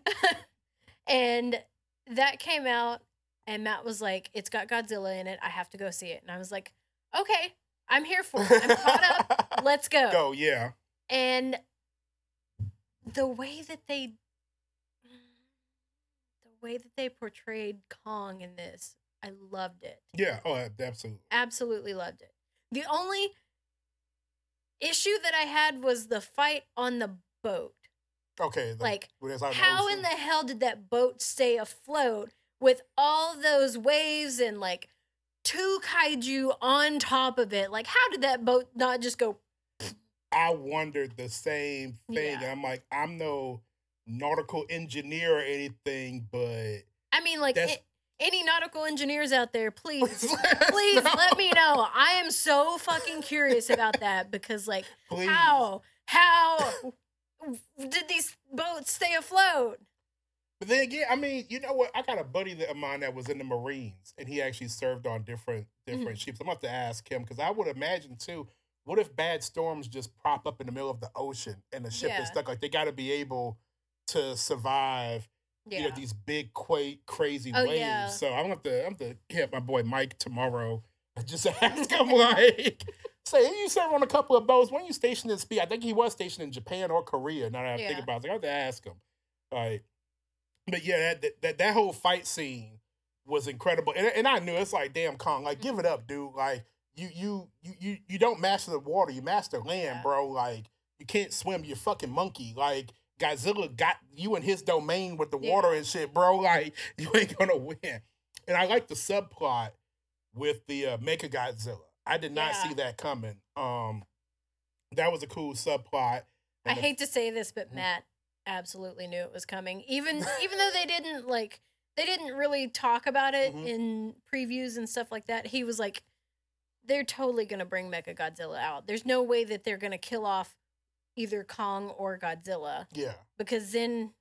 Speaker 3: and that came out, and Matt was like, "It's got Godzilla in it. I have to go see it." And I was like, "Okay, I'm here for it. I'm caught up. Let's go."
Speaker 2: Go, yeah.
Speaker 3: And the way that they the way that they portrayed Kong in this, I loved it.
Speaker 2: Yeah. Oh, absolutely.
Speaker 3: Absolutely loved it. The only issue that I had was the fight on the boat.
Speaker 2: Okay.
Speaker 3: Like
Speaker 2: it's
Speaker 3: how in the hell did that boat stay afloat with all those waves and like two kaiju on top of it? Like how did that boat not just go
Speaker 2: I wondered the same thing.
Speaker 3: Yeah.
Speaker 2: I'm like, I'm no nautical engineer or anything, but
Speaker 3: I mean, like a- any nautical engineers out there, please,
Speaker 2: Please let
Speaker 3: me know. I am so fucking curious about that because, like,
Speaker 2: please.
Speaker 3: how, how did these boats stay afloat?
Speaker 2: But then again, I mean, you know what? I got a buddy that of mine that was in the Marines, and he actually served on different different
Speaker 3: Mm-hmm.
Speaker 2: ships. I'm gonna have to ask him because I would imagine too. What if bad storms just prop up in the middle of the ocean and the ship
Speaker 3: Yeah.
Speaker 2: is stuck? Like they got to be able to survive
Speaker 3: Yeah,
Speaker 2: you know these big quake crazy
Speaker 3: Oh,
Speaker 2: waves.
Speaker 3: yeah.
Speaker 2: So I'm gonna have to I'm gonna hit my boy Mike tomorrow. and Just ask him like, say you serve on a couple of boats. When you stationed in Speed, I think he was stationed in Japan or Korea. Now that I think about it, I like, I have to ask him. Like, but yeah, that, that that whole fight scene was incredible, and, and I knew it's like, damn, Kong, like give it mm-hmm. up, dude. Like you you you you you don't master the water, you master land,
Speaker 3: Yeah.
Speaker 2: bro. Like you can't swim, you're fucking monkey. Like Godzilla got you in his domain with the
Speaker 3: Yeah.
Speaker 2: water and shit, bro. Like you ain't gonna win. And I like the subplot with the uh, Mecha Godzilla. I did not
Speaker 3: Yeah.
Speaker 2: see that coming. Um, that was a cool subplot.
Speaker 3: I
Speaker 2: the-
Speaker 3: hate to say this, but
Speaker 2: Mhm.
Speaker 3: Matt absolutely knew it was coming. Even even though they didn't like they didn't really talk about it
Speaker 2: Mhm.
Speaker 3: in previews and stuff like that. He was like, they're totally gonna bring Mecha Godzilla out. There's no way that they're gonna kill off either Kong or Godzilla
Speaker 2: Yeah,
Speaker 3: because then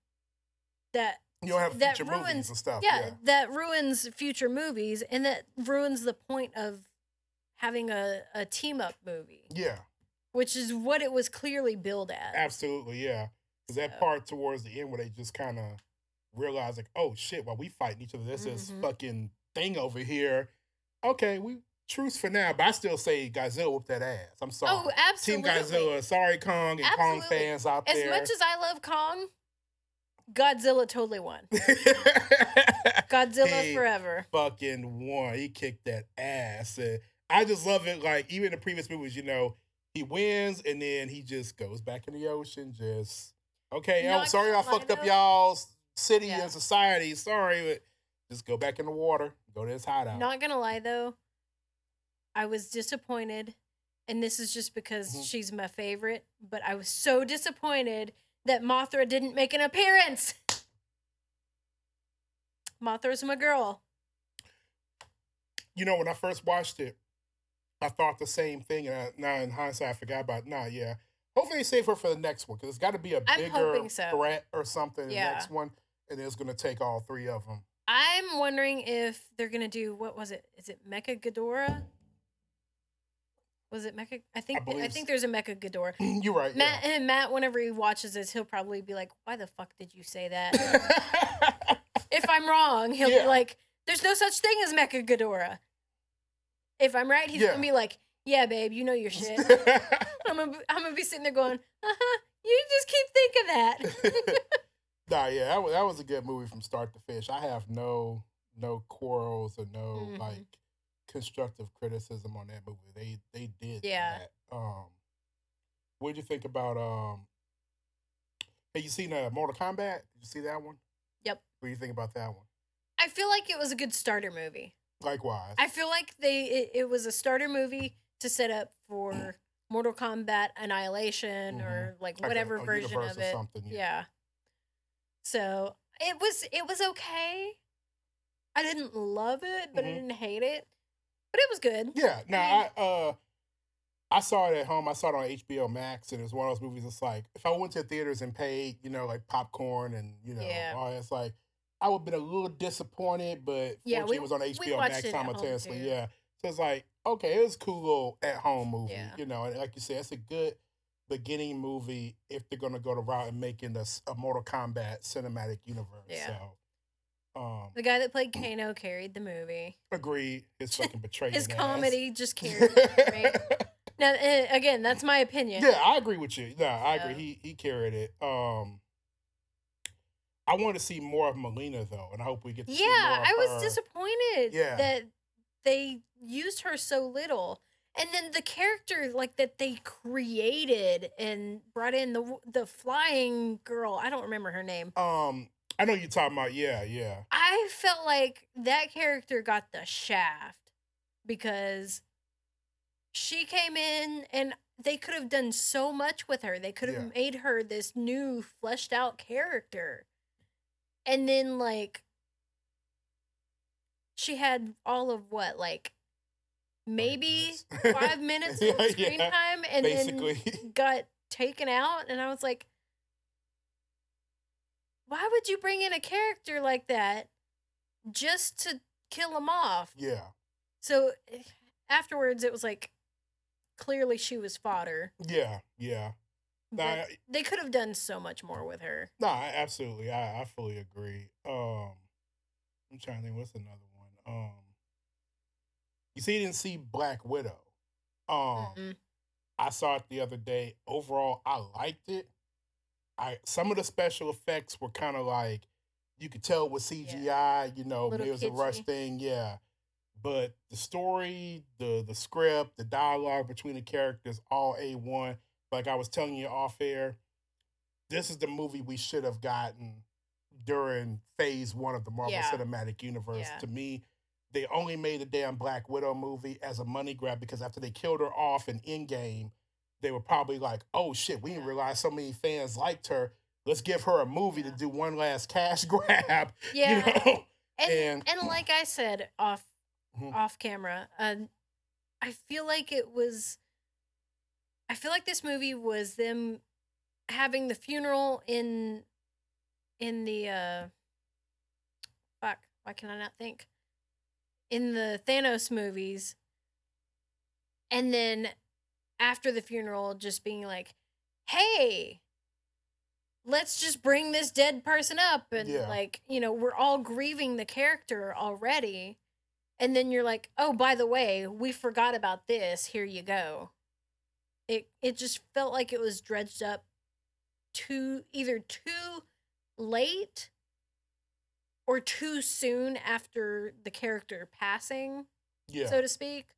Speaker 3: that
Speaker 2: you don't have
Speaker 3: That
Speaker 2: future movies
Speaker 3: ruins-
Speaker 2: and stuff.
Speaker 3: yeah,
Speaker 2: yeah.
Speaker 3: that ruins future movies and that ruins the point of having a, a team up movie,
Speaker 2: Yeah,
Speaker 3: which is what it was clearly billed as.
Speaker 2: absolutely. Yeah, because that part towards the end where they just kind of realize like, oh shit, while we fighting each other, this is
Speaker 3: Mhm.
Speaker 2: fucking thing over here. Okay, we truce for now, but I still say Godzilla whooped that ass. I'm oh, sorry.
Speaker 3: Oh, absolutely. Team.
Speaker 2: Godzilla. Sorry, Kong and Kong fans out
Speaker 3: As
Speaker 2: there.
Speaker 3: As much as I love Kong, Godzilla totally won. Godzilla
Speaker 2: He
Speaker 3: forever.
Speaker 2: fucking won. He kicked that ass. And I just love it. Like even in the previous movies, you know, he wins and then he just goes back in the ocean. Just okay. Oh,
Speaker 3: Not
Speaker 2: sorry, I fucked up y'all's city
Speaker 3: Yeah.
Speaker 2: and society. Sorry, but just go back in the water. Go to his hideout.
Speaker 3: Not gonna lie though, I was disappointed, and this is just because
Speaker 2: Mhm.
Speaker 3: she's my favorite. But I was so disappointed that Mothra didn't make an appearance. Mothra's my girl.
Speaker 2: You know, when I first watched it, I thought the same thing. And I, now in hindsight, I forgot about. Nah, yeah. Hopefully, they save her for the next one because it's got to be a bigger
Speaker 3: so.
Speaker 2: threat or something.
Speaker 3: Yeah.
Speaker 2: The next one, and it's going to take all three of them.
Speaker 3: I'm wondering if they're gonna do what was it? Is it Mecha Ghidorah? Was it Mecha? I think I,
Speaker 2: believe
Speaker 3: think there's a Mecha Ghidorah.
Speaker 2: You're right.
Speaker 3: Matt and Matt, whenever he watches this, he'll probably be like, "Why the fuck did you say that?" If I'm wrong, he'll
Speaker 2: Yeah.
Speaker 3: be like, "There's no such thing as Mecha Ghidorah." If I'm right, he's
Speaker 2: Yeah.
Speaker 3: gonna be like, "Yeah, babe, you know your shit." I'm gonna, I'm gonna be sitting there going, "Uh huh." You just keep thinking that.
Speaker 2: nah, yeah, that was, that was a good movie from start to finish. I have no no quarrels or no
Speaker 3: Mhm.
Speaker 2: like constructive criticism on that movie. They they did
Speaker 3: Yeah.
Speaker 2: that. Um, what did you think about um? Hey, you seen uh, Mortal Kombat? Did you see that one?
Speaker 3: Yep.
Speaker 2: What do you think about that one?
Speaker 3: I feel like it was a good starter movie.
Speaker 2: Likewise.
Speaker 3: I feel like they it, it was a starter movie to set up for Mortal Kombat Annihilation or like
Speaker 2: Like a-
Speaker 3: whatever
Speaker 2: a
Speaker 3: version of it.
Speaker 2: yeah.
Speaker 3: yeah. So it was it was okay. I didn't love it, but I
Speaker 2: Mhm.
Speaker 3: didn't hate it. But it was good.
Speaker 2: Yeah, Now
Speaker 3: I
Speaker 2: uh I saw it at home. I saw it on HBO Max, and it's one of those movies. It's like if I went to theaters and paid, you know, like popcorn and you know,
Speaker 3: Yeah.
Speaker 2: all that, it's like I would have been a little disappointed, but
Speaker 3: Yeah, we-
Speaker 2: it was on HBO Max
Speaker 3: it
Speaker 2: simultaneously. Yeah, so it's like okay, it was a cool little at home movie,
Speaker 3: Yeah.
Speaker 2: you know, and like you said, it's a good beginning movie if they're gonna go the route and making this a Mortal Kombat cinematic universe.
Speaker 3: Yeah.
Speaker 2: So, um,
Speaker 3: The guy that played Kano carried the movie.
Speaker 2: agreed. His fucking betrayal.
Speaker 3: His comedy just carried it. Right? Now, uh, again, that's my opinion.
Speaker 2: Yeah, I agree with you. No, I agree. He he carried it. Um, I want to see more of Mileena though, and I hope we get. To see
Speaker 3: Yeah, I was
Speaker 2: her.
Speaker 3: disappointed
Speaker 2: Yeah.
Speaker 3: that they used her so little. And then the character like that they created and brought in the the flying girl, I don't remember her name.
Speaker 2: Um, I know you're talking about. Yeah, yeah,
Speaker 3: I felt like that character got the shaft because she came in and they could have done so much with her. They could have
Speaker 2: Yeah.
Speaker 3: made her this new fleshed out character. And then like she had all of what like maybe
Speaker 2: minutes.
Speaker 3: 5 minutes
Speaker 2: Yeah,
Speaker 3: of screen
Speaker 2: yeah,
Speaker 3: time and
Speaker 2: basically.
Speaker 3: then got taken out and I was like why would you bring in a character like that just to kill him off?
Speaker 2: yeah,
Speaker 3: So eh, afterwards it was like clearly she was fodder.
Speaker 2: yeah, yeah. Nah, I-
Speaker 3: they could have done so much more with her.
Speaker 2: No, I, absolutely. I, I fully agree. Um, I'm trying to think. What's another one? Um, you see, you didn't see Black Widow. Um,
Speaker 3: Mm-mm.
Speaker 2: I saw it the other day. Overall, I liked it. I some of the special effects were kind of like you could tell it was CGI. You know, it was a rush thing. Yeah, but the story, the the script, the dialogue between the characters, all a one. Like I was telling you off air, this is the movie we should have gotten during Phase One of the Marvel
Speaker 3: Yeah.
Speaker 2: Cinematic Universe.
Speaker 3: Yeah.
Speaker 2: To me, they only made the damn Black Widow movie as a money grab because after they killed her off in Endgame, they were probably like, "Oh shit, we didn't realize so many fans liked her. Let's give her a movie to do one last cash grab."
Speaker 3: Yeah.
Speaker 2: You know?
Speaker 3: And,
Speaker 2: And-
Speaker 3: and like I said off
Speaker 2: Mhm.
Speaker 3: off camera, uh, I feel like it was. I feel like this movie was them having the funeral in in the uh fuck why can I not think in the Thanos movies, and then after the funeral, just being like, "Hey." Let's just bring this dead person up and
Speaker 2: Yeah.
Speaker 3: like, you know, we're all grieving the character already and then you're like, "Oh, by the way, we forgot about this. Here you go." It it just felt like it was dredged up too either too late or too soon after the character passing,
Speaker 2: yeah,
Speaker 3: so to speak,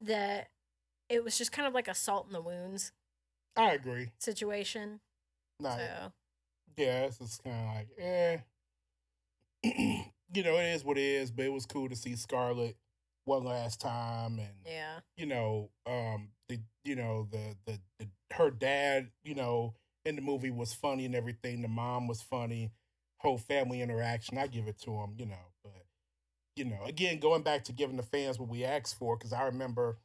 Speaker 3: that it was just kind of like a salt in the wounds
Speaker 2: I agree.
Speaker 3: situation.
Speaker 2: Nah,
Speaker 3: So,
Speaker 2: yeah, it's just kind of like, eh. you know, it is what it is, but it was cool to see Scarlett one last time, and
Speaker 3: Yeah.
Speaker 2: you know, um, the you know the, the the her dad, you know, in the movie was funny and everything. The mom was funny. Whole family interaction, I give it to him, you know. But you know, again, going back to giving the fans what we asked for, because I remember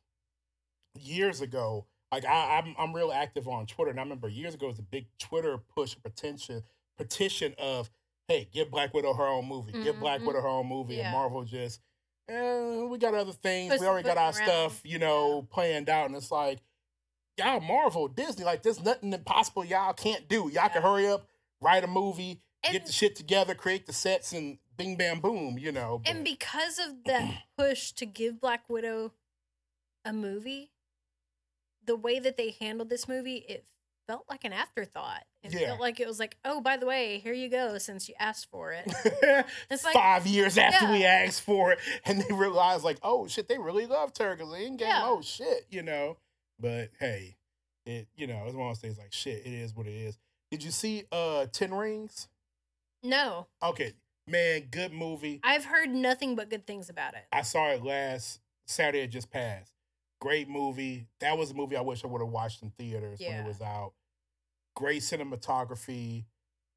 Speaker 2: years ago, like I, I'm I'm real active on Twitter, and I remember years ago it was a big Twitter push petition petition of hey, give Black Widow her own movie, give Black. Widow her own movie,
Speaker 3: Yeah.
Speaker 2: and Marvel just eh, we got other things,
Speaker 3: Push-
Speaker 2: we already got our
Speaker 3: around.
Speaker 2: stuff, you know, planned out, and it's like y'all Marvel, Disney, like there's nothing impossible y'all can't do. Y'all can hurry up, write a movie, get the shit together, create the sets, and bing bam boom, you know.
Speaker 3: And because of that push to give Black Widow a movie, the way that they handled this movie, it felt like an afterthought. It
Speaker 2: Yeah.
Speaker 3: felt like it was like, oh, by the way, here you go, since you asked for it. It's like-
Speaker 2: five years after we asked for it, and they realized like, oh shit, they really loved her because they didn't get
Speaker 3: Yeah.
Speaker 2: oh shit, you know. But hey, it you know it's one of those things like shit. It is what it is. Did you see uh Ten Rings?
Speaker 3: No,
Speaker 2: Okay, man, good movie.
Speaker 3: I've heard nothing but good things about it.
Speaker 2: I saw it last Saturday. It just passed. Great movie. That was a movie I wish I would have watched in theaters when it was out. Great cinematography,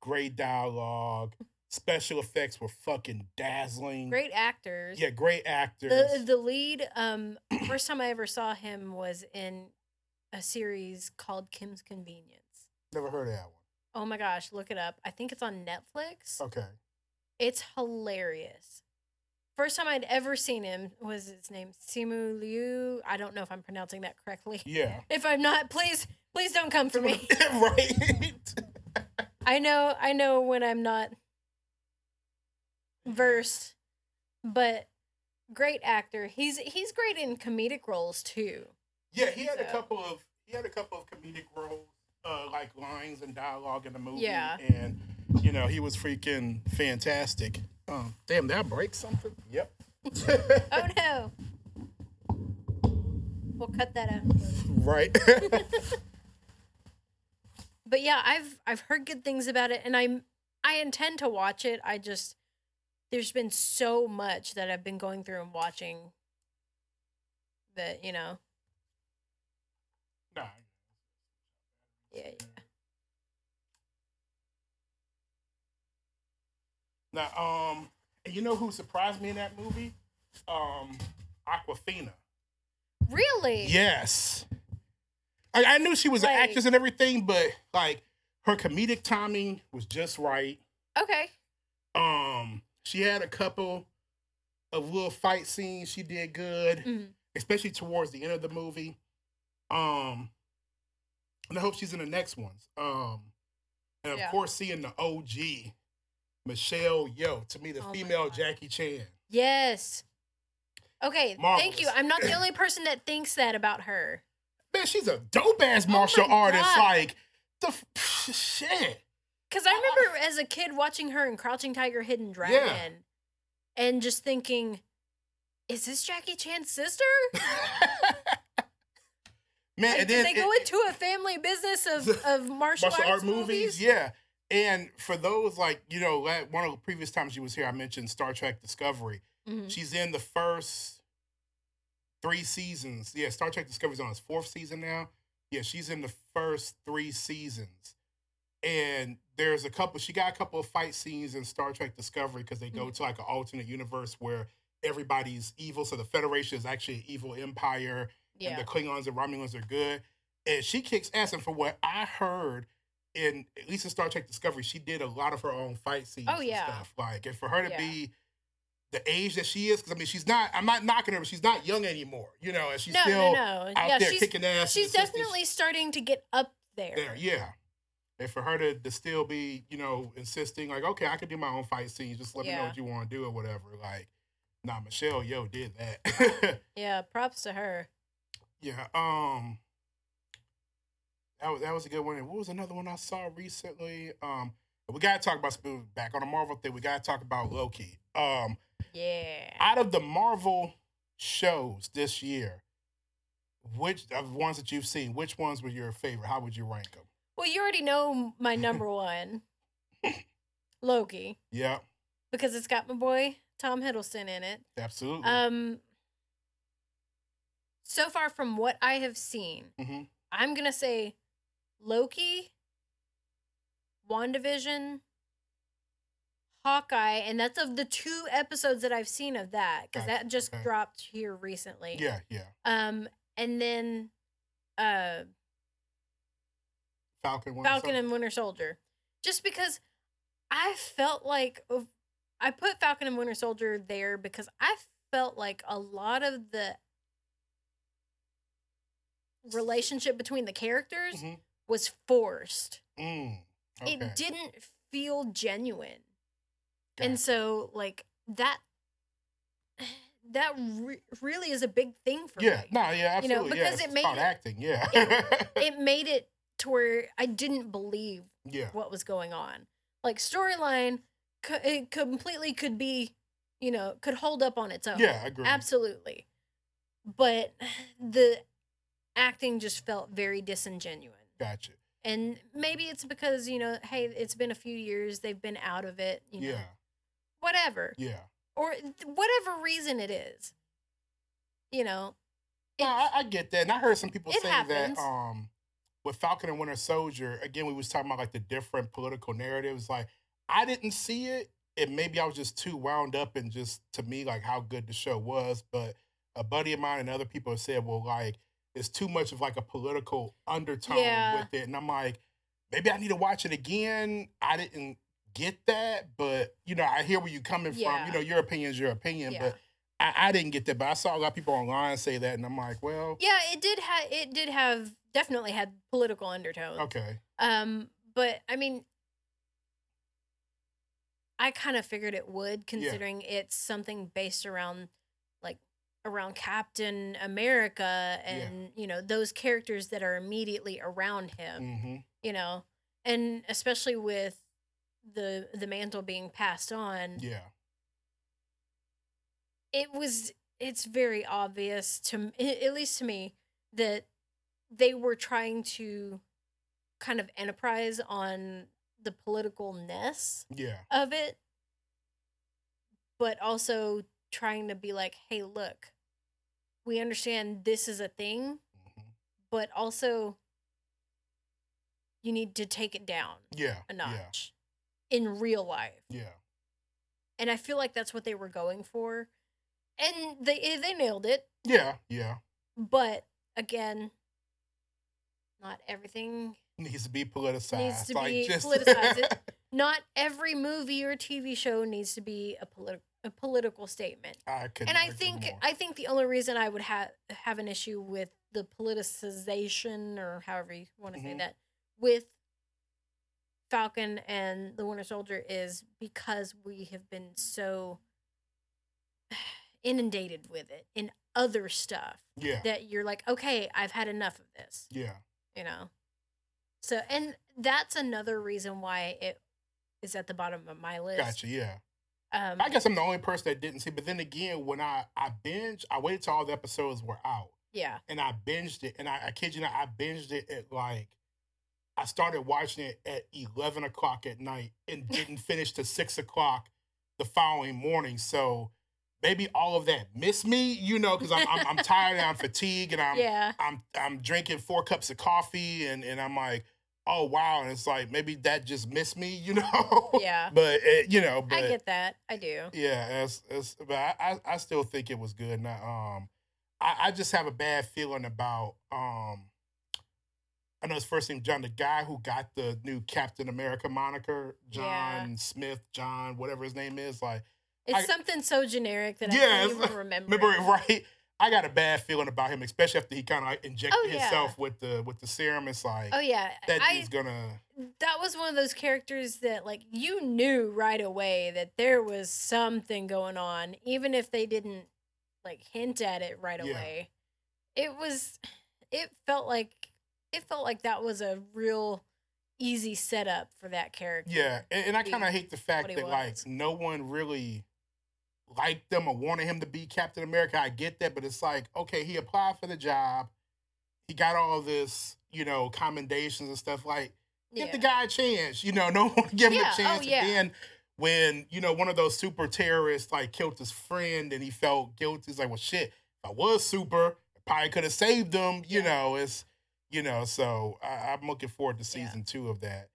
Speaker 2: great dialogue. Special effects were fucking dazzling.
Speaker 3: Great actors.
Speaker 2: Yeah, great actors.
Speaker 3: The the lead, um, first time I ever saw him was in a series called Kim's Convenience.
Speaker 2: Never heard of that one.
Speaker 3: Oh my gosh, look it up. I think it's on Netflix.
Speaker 2: Okay.
Speaker 3: It's hilarious. First time I'd ever seen him was his name Simu Liu. I don't know if I'm pronouncing that correctly.
Speaker 2: Yeah.
Speaker 3: If I'm not, please, please don't come for me.
Speaker 2: right.
Speaker 3: I know, I know when I'm not versed, but great actor. He's he's great in comedic roles too.
Speaker 2: yeah, he had a couple of he had a couple of comedic roles, uh, like lines and dialogue in the movie.
Speaker 3: Yeah.
Speaker 2: And you know, he was freaking fantastic. Um, damn, did I break something? Yep.
Speaker 3: Oh no. We'll cut that out.
Speaker 2: right.
Speaker 3: But yeah, I've I've heard good things about it and I'm I intend to watch it. I just there's been so much that I've been going through and watching that, you know.
Speaker 2: nah.
Speaker 3: Yeah, yeah.
Speaker 2: Now, um, and you know who surprised me in that movie? Um, Awkwafina.
Speaker 3: Really?
Speaker 2: Yes. I, I knew she was an actress and everything, but like her comedic timing was just right.
Speaker 3: Okay.
Speaker 2: Um, she had a couple of little fight scenes she did good,
Speaker 3: Mhm.
Speaker 2: especially towards the end of the movie. Um, and I hope she's in the next ones. Um, and of
Speaker 3: Yeah.
Speaker 2: course, seeing the OG Michelle Yeoh to me, the
Speaker 3: Oh
Speaker 2: female Jackie Chan.
Speaker 3: Yes. Okay, thank you. I'm not the only person that thinks that about her.
Speaker 2: Man, she's a dope ass oh martial
Speaker 3: Oh
Speaker 2: artist.
Speaker 3: God.
Speaker 2: Like the f- shit.
Speaker 3: Because I remember as a kid watching her in Crouching Tiger, Hidden Dragon, and just thinking, "Is this Jackie Chan's sister?"
Speaker 2: Man,
Speaker 3: Like,
Speaker 2: and
Speaker 3: did
Speaker 2: then
Speaker 3: they go
Speaker 2: it-
Speaker 3: into a family business of, of martial,
Speaker 2: martial
Speaker 3: arts
Speaker 2: art movies, yeah. And for those like you know, one of the previous times she was here, I mentioned Star Trek Discovery.
Speaker 3: Mhm.
Speaker 2: She's in the first three seasons. Yeah, Star Trek Discovery's on its fourth season now. Yeah, she's in the first three seasons. And there's a couple. She got a couple of fight scenes in Star Trek Discovery because they go
Speaker 3: Mhm.
Speaker 2: to like an alternate universe where everybody's evil. So the Federation is actually an evil empire and the Klingons and Romulans are good. And she kicks ass. And from what I heard, in at least in Star Trek Discovery, she did a lot of her own fight scenes.
Speaker 3: Oh,
Speaker 2: and
Speaker 3: yeah.
Speaker 2: stuff. Like, and for her to
Speaker 3: Yeah.
Speaker 2: be the age that she is, because I mean, she's not. I'm not knocking her, but she's not young anymore. You know, and she's
Speaker 3: no,
Speaker 2: still
Speaker 3: no, no.
Speaker 2: out
Speaker 3: Yeah,
Speaker 2: there
Speaker 3: she's
Speaker 2: kicking ass.
Speaker 3: she's definitely starting to get up there.
Speaker 2: there. Yeah. And for her to, to still be, you know, insisting like, okay, I can do my own fight scenes. Just let me know what you want to do or whatever. Like, nah, Michelle Yeoh, did that.
Speaker 3: Yeah, props to her.
Speaker 2: Yeah. Um. That was that was a good one. And what was another one I saw recently? Um. We gotta talk about back on the Marvel thing. We gotta talk about Loki. Um.
Speaker 3: Yeah.
Speaker 2: Out of the Marvel shows this year, which of the ones that you've seen, which ones were your favorite? How would you rank them?
Speaker 3: Well, you already know my number one, Loki,
Speaker 2: Yeah.
Speaker 3: because it's got my boy Tom Hiddleston in it.
Speaker 2: Absolutely.
Speaker 3: Um, so far from what I have seen,
Speaker 2: hmm
Speaker 3: I'm gonna say Loki, WandaVision, Hawkeye, and that's of the two episodes that I've seen of that because that just
Speaker 2: okay.
Speaker 3: dropped here recently.
Speaker 2: Yeah, yeah.
Speaker 3: Um, and then uh
Speaker 2: Falcon. Winter
Speaker 3: Falcon
Speaker 2: Soldier.
Speaker 3: and Winter Soldier, just because I felt like I put Falcon and Winter Soldier there because I felt like a lot of the relationship between the characters
Speaker 2: Mhm.
Speaker 3: Was forced.
Speaker 2: Mm, okay.
Speaker 3: It didn't feel genuine.
Speaker 2: Gotcha.
Speaker 3: And so like that that re- really is a big thing for
Speaker 2: yeah,
Speaker 3: me.
Speaker 2: no, yeah,
Speaker 3: You know,
Speaker 2: absolutely. yeah,
Speaker 3: because
Speaker 2: it's
Speaker 3: it made it-
Speaker 2: acting. Yeah,
Speaker 3: It made it to where I didn't believe
Speaker 2: yeah,
Speaker 3: what was going on. Like storyline co- it completely could be, you know, could hold up on its own.
Speaker 2: yeah. I agree.
Speaker 3: Absolutely. But the acting just felt very disingenuous.
Speaker 2: Gotcha.
Speaker 3: And maybe it's because, you know, hey, it's been a few years, they've been out of it, you know.
Speaker 2: Yeah,
Speaker 3: Whatever.
Speaker 2: yeah.
Speaker 3: Or whatever reason it is. You know.
Speaker 2: No, I, I get that, and I heard some people say
Speaker 3: happens.
Speaker 2: that um, with Falcon and Winter Soldier, again, we was talking about like the different political narratives. Like, I didn't see it, and maybe I was just too wound up and just to me like how good the show was. But a buddy of mine and other people have said, well, like it's too much of like a political undertone
Speaker 3: Yeah.
Speaker 2: with it, and I'm like, maybe I need to watch it again. I didn't get that, but you know, I hear where you're coming from. You know, your opinion's your opinion,
Speaker 3: Yeah.
Speaker 2: but I, I didn't get that, but I saw a lot of people online say that, and I'm like, well,
Speaker 3: Yeah, it did have it did have definitely had political undertones.
Speaker 2: okay,
Speaker 3: Um, but I mean, I kind of figured it would, considering it's something based around around Captain America and you know those characters that are immediately around him.
Speaker 2: hmm
Speaker 3: You know, and especially with the the mantle being passed on,
Speaker 2: yeah,
Speaker 3: it was it's very obvious to at least to me that they were trying to kind of enterprise on the political ness
Speaker 2: yeah,
Speaker 3: of it but also trying to be like hey look we understand this is a thing
Speaker 2: hmm
Speaker 3: but also you need to take it down
Speaker 2: yeah,
Speaker 3: a
Speaker 2: yeah,
Speaker 3: notch in real life
Speaker 2: yeah,
Speaker 3: and i feel like that's what they were going for and they eh, they nailed it
Speaker 2: yeah, yeah.
Speaker 3: but again not everything
Speaker 2: Needs to be politicized.
Speaker 3: Needs to
Speaker 2: like,
Speaker 3: be
Speaker 2: just...
Speaker 3: politicized. Not every movie or tv show needs to be a political a political statement
Speaker 2: I could.
Speaker 3: and i think i think the only reason i would have have an issue with the politicization or however you want to say
Speaker 2: Mhm.
Speaker 3: that with falcon and the winter soldier is because we have been so inundated with it in other stuff
Speaker 2: yeah,
Speaker 3: that you're like okay i've had enough of this
Speaker 2: yeah,
Speaker 3: you know so and that's another reason why it is at the bottom of my list
Speaker 2: gotcha. Yeah,
Speaker 3: um
Speaker 2: I guess I'm the only person that didn't see. But then again, when I I binge, I waited till all the episodes were out,
Speaker 3: yeah
Speaker 2: and I binged it. And I, I kid you not, I binged it at like. I started watching it at eleven o'clock at night and didn't finish to six o'clock the following morning. So maybe all of that missed me, you know, because I'm, I'm I'm tired and I'm fatigued and I'm
Speaker 3: yeah
Speaker 2: I'm I'm drinking four cups of coffee and and I'm like, oh wow, and it's like maybe that just missed me, you know.
Speaker 3: yeah
Speaker 2: but it, you know, but
Speaker 3: i get that i do
Speaker 2: yeah, it's, it's but I, I I still think it was good. Now, um, I I just have a bad feeling about um. I know his first name John, the guy who got the new Captain America moniker, John
Speaker 3: Yeah.
Speaker 2: Smith, John, whatever his name is. Like,
Speaker 3: it's
Speaker 2: I-
Speaker 3: something so generic that i can't even remember
Speaker 2: remember
Speaker 3: it
Speaker 2: right? I got a bad feeling about him, especially after he kind of like injected
Speaker 3: Oh, yeah.
Speaker 2: himself with the with the serum. It's like
Speaker 3: oh yeah
Speaker 2: that
Speaker 3: i
Speaker 2: dude's gonna.
Speaker 3: that was one of those characters that like you knew right away that there was something going on even if they didn't like hint at it right
Speaker 2: Yeah.
Speaker 3: away it was it felt like it felt like that was a real easy setup for that character
Speaker 2: Yeah, and, and I kind of hate the fact that like no one really liked them or wanted him to be Captain America. I get that, but it's like okay, he applied for the job, he got all this, you know, commendations and stuff. Like, give the guy a chance. You know, no one give him
Speaker 3: Yeah,
Speaker 2: a
Speaker 3: oh,
Speaker 2: chance.
Speaker 3: yeah.
Speaker 2: And then when you know one of those super terrorists like killed his friend and he felt guilty, he's like, well, shit, if I was super. I probably could have saved them. You know, it's you know. So I, I'm looking forward to season two of that.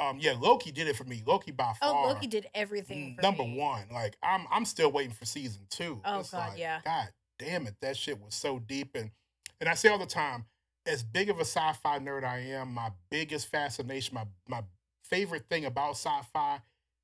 Speaker 2: Um, yeah, Loki did it for me. Loki by far.
Speaker 3: Oh, Loki did everything. For
Speaker 2: number
Speaker 3: me.
Speaker 2: one. Like I'm I'm still waiting for season two.
Speaker 3: Oh,
Speaker 2: It's
Speaker 3: God,
Speaker 2: like,
Speaker 3: yeah.
Speaker 2: God damn it, that shit was so deep and and I say all the time, as big of a sci-fi nerd I am, my biggest fascination, my my favorite thing about sci-fi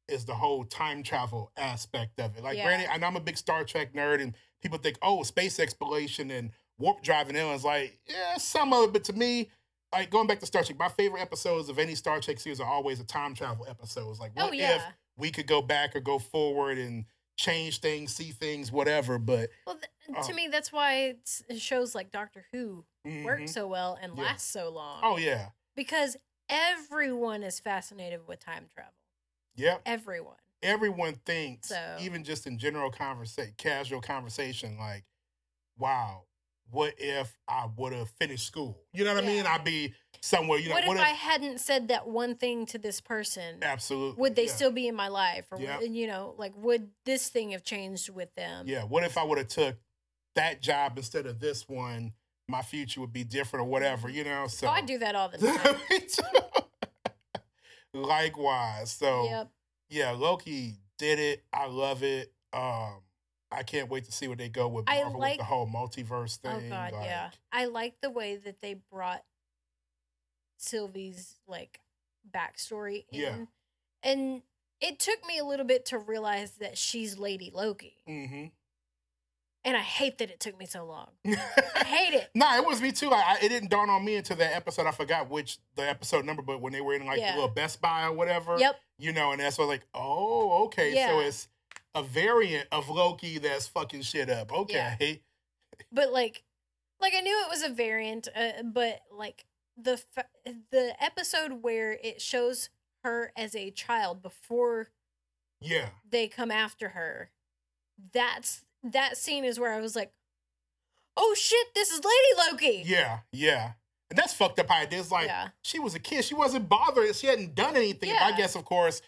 Speaker 2: is the whole time travel aspect of it. Like
Speaker 3: Yeah.
Speaker 2: granted, I know I'm a big Star Trek nerd and people think, oh, space exploration and warp driving aliens. Like, yeah, some of it, but to me, like going back to Star Trek, my favorite episodes of any Star Trek series are always the time travel episodes. Like, what
Speaker 3: Oh yeah.
Speaker 2: if we could go back or go forward and change things, see things, whatever. But
Speaker 3: well, th- to
Speaker 2: Oh.
Speaker 3: me, that's why shows like Doctor Who work
Speaker 2: mhm.
Speaker 3: so well and
Speaker 2: Yeah.
Speaker 3: last so long.
Speaker 2: oh yeah,
Speaker 3: because everyone is fascinated with time travel.
Speaker 2: yep.
Speaker 3: Everyone.
Speaker 2: Everyone thinks,
Speaker 3: So-
Speaker 2: even just in general conversation, casual conversation, like, wow, what if I would have finished school? You know what I mean? I'd be somewhere. You know
Speaker 3: what if I hadn't said that one thing to this person?
Speaker 2: absolutely
Speaker 3: Would they
Speaker 2: yeah.
Speaker 3: still be in my life, or
Speaker 2: Yeah.
Speaker 3: you know, like would this thing have changed with them?
Speaker 2: Yeah. What if I would have took that job instead of this one? My future would be different or whatever. You know. So
Speaker 3: Oh, I do that all the time.
Speaker 2: Likewise. So
Speaker 3: yep.
Speaker 2: yeah, Loki did it. I love it. Um, I can't wait to see where they go with
Speaker 3: I
Speaker 2: Marvel with
Speaker 3: like-
Speaker 2: the whole multiverse thing.
Speaker 3: Oh
Speaker 2: thing.
Speaker 3: God, yeah. I like the way that they brought Sylvie's like backstory in.
Speaker 2: Yeah.
Speaker 3: And it took me a little bit to realize that she's Lady Loki.
Speaker 2: Mhm.
Speaker 3: And I hate that it took me so long. I hate it.
Speaker 2: nah, it was me too. Like, I, it didn't dawn on me until that episode. I forgot which the episode number, but when they were in like
Speaker 3: Yeah.
Speaker 2: the little Best Buy or whatever,
Speaker 3: Yep.
Speaker 2: you know, and that's what like, oh, okay, so it's a variant of Loki that's fucking shit up. Okay,
Speaker 3: But like like I knew it was a variant, uh, but like the fa- the episode where it shows her as a child before
Speaker 2: yeah,
Speaker 3: they come after her that's that scene is where i was like oh shit this is lady loki
Speaker 2: yeah, yeah, and that's fucked up. How it is like.
Speaker 3: yeah
Speaker 2: she was a kid. She wasn't bothered. She hadn't done anything. But I guess, of course,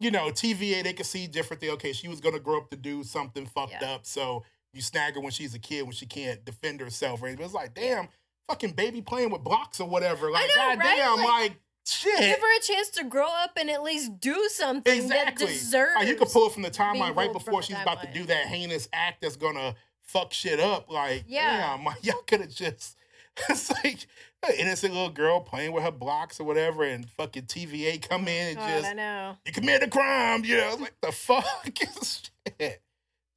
Speaker 2: you know, TVA, they could see differently. Okay, she was going to grow up to do something fucked
Speaker 3: Yeah.
Speaker 2: up. So you snag her when she's a kid, when she can't defend herself. Right? It's like, damn, fucking baby playing with blocks or whatever. Like,
Speaker 3: know, right?
Speaker 2: goddamn,
Speaker 3: Like,
Speaker 2: like, shit.
Speaker 3: give her a chance to grow up and at least do something
Speaker 2: Exactly.
Speaker 3: that deserves
Speaker 2: Like, you could pull it from the timeline right before she's about to do that heinous act that's going to fuck shit up. Like,
Speaker 3: Yeah.
Speaker 2: damn, like, y'all could have just. It's like an innocent little girl playing with her blocks or whatever, and fucking TVA come in and
Speaker 3: God,
Speaker 2: just
Speaker 3: i know
Speaker 2: you committed a crime. You know, like the fuck is shit.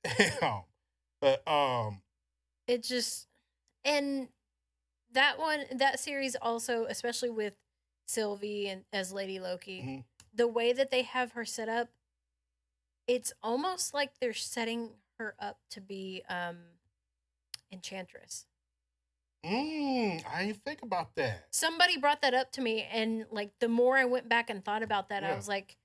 Speaker 2: Damn. But um,
Speaker 3: it just and that one that series also especially with sylvie and as lady loki
Speaker 2: Mhm.
Speaker 3: the way that they have her set up it's almost like they're setting her up to be um enchantress
Speaker 2: mm, I didn't think about that.
Speaker 3: somebody brought that up to me and like the more i went back and thought about that i was like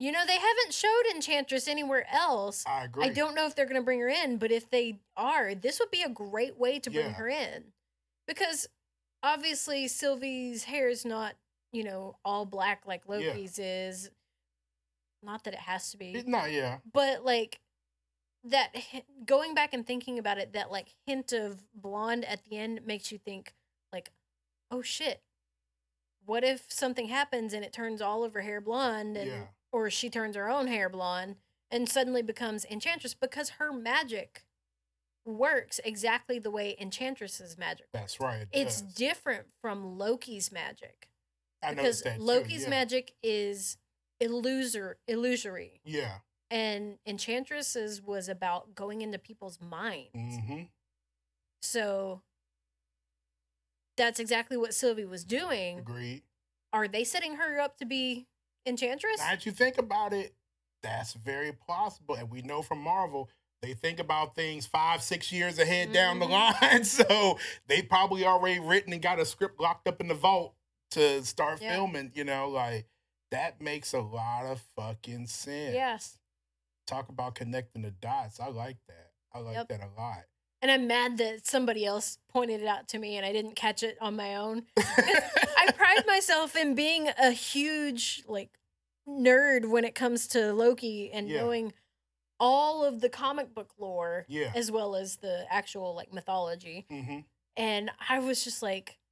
Speaker 3: you know they haven't showed enchantress anywhere else
Speaker 2: I agree.
Speaker 3: I don't know if they're going to bring her in, but if they are, this would be a great way to bring
Speaker 2: Yeah.
Speaker 3: her in. Because obviously Sylvie's hair is not, you know, all black like
Speaker 2: Yeah.
Speaker 3: Loki's is. Not that it has to be,
Speaker 2: It- no, yeah,
Speaker 3: but like that going back and thinking about it, that like hint of blonde at the end makes you think like, oh shit. What if something happens and it turns all of her hair blonde and
Speaker 2: yeah,
Speaker 3: or she turns her own hair blonde and suddenly becomes enchantress because her magic works exactly the way enchantress's magic
Speaker 2: that's right. it
Speaker 3: it's
Speaker 2: does.
Speaker 3: different from loki's magic
Speaker 2: I
Speaker 3: because
Speaker 2: that too,
Speaker 3: loki's
Speaker 2: yeah.
Speaker 3: magic is illusor illusory
Speaker 2: Yeah.
Speaker 3: And Enchantresses was about going into people's minds
Speaker 2: Mm-hmm.
Speaker 3: so that's exactly what sylvie was doing
Speaker 2: Agreed.
Speaker 3: are they setting her up to be enchantress
Speaker 2: Now that you think about it, that's very plausible. And we know from Marvel, they think about things five, six years ahead down the
Speaker 3: Mhm.
Speaker 2: line. So they probably already written and got a script locked up in the vault to start
Speaker 3: Yeah.
Speaker 2: filming. You know, like that makes a lot of fucking sense.
Speaker 3: yes
Speaker 2: Talk about connecting the dots. I like that. I like
Speaker 3: Yep.
Speaker 2: that a lot.
Speaker 3: And I'm mad that somebody else pointed it out to me and I didn't catch it on my own. I pride myself in being a huge like nerd when it comes to Loki and
Speaker 2: Yeah.
Speaker 3: knowing all of the comic book lore
Speaker 2: yeah.
Speaker 3: as well as the actual like mythology.
Speaker 2: hmm
Speaker 3: And I was just like, son of a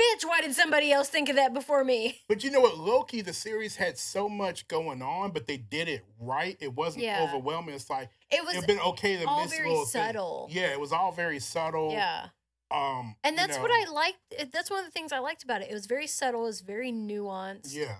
Speaker 3: bitch, why did somebody else think of that before me?
Speaker 2: But you know what, Loki, the series had so much going on, but they did it right. It wasn't
Speaker 3: Yeah.
Speaker 2: overwhelming. It's like
Speaker 3: It was
Speaker 2: been okay to
Speaker 3: all
Speaker 2: miss
Speaker 3: very
Speaker 2: little
Speaker 3: subtle.
Speaker 2: Yeah, it was all very subtle.
Speaker 3: yeah.
Speaker 2: Um,
Speaker 3: And
Speaker 2: you
Speaker 3: that's what I liked. That's one of the things I liked about it. It was very subtle, it was very nuanced.
Speaker 2: Yeah,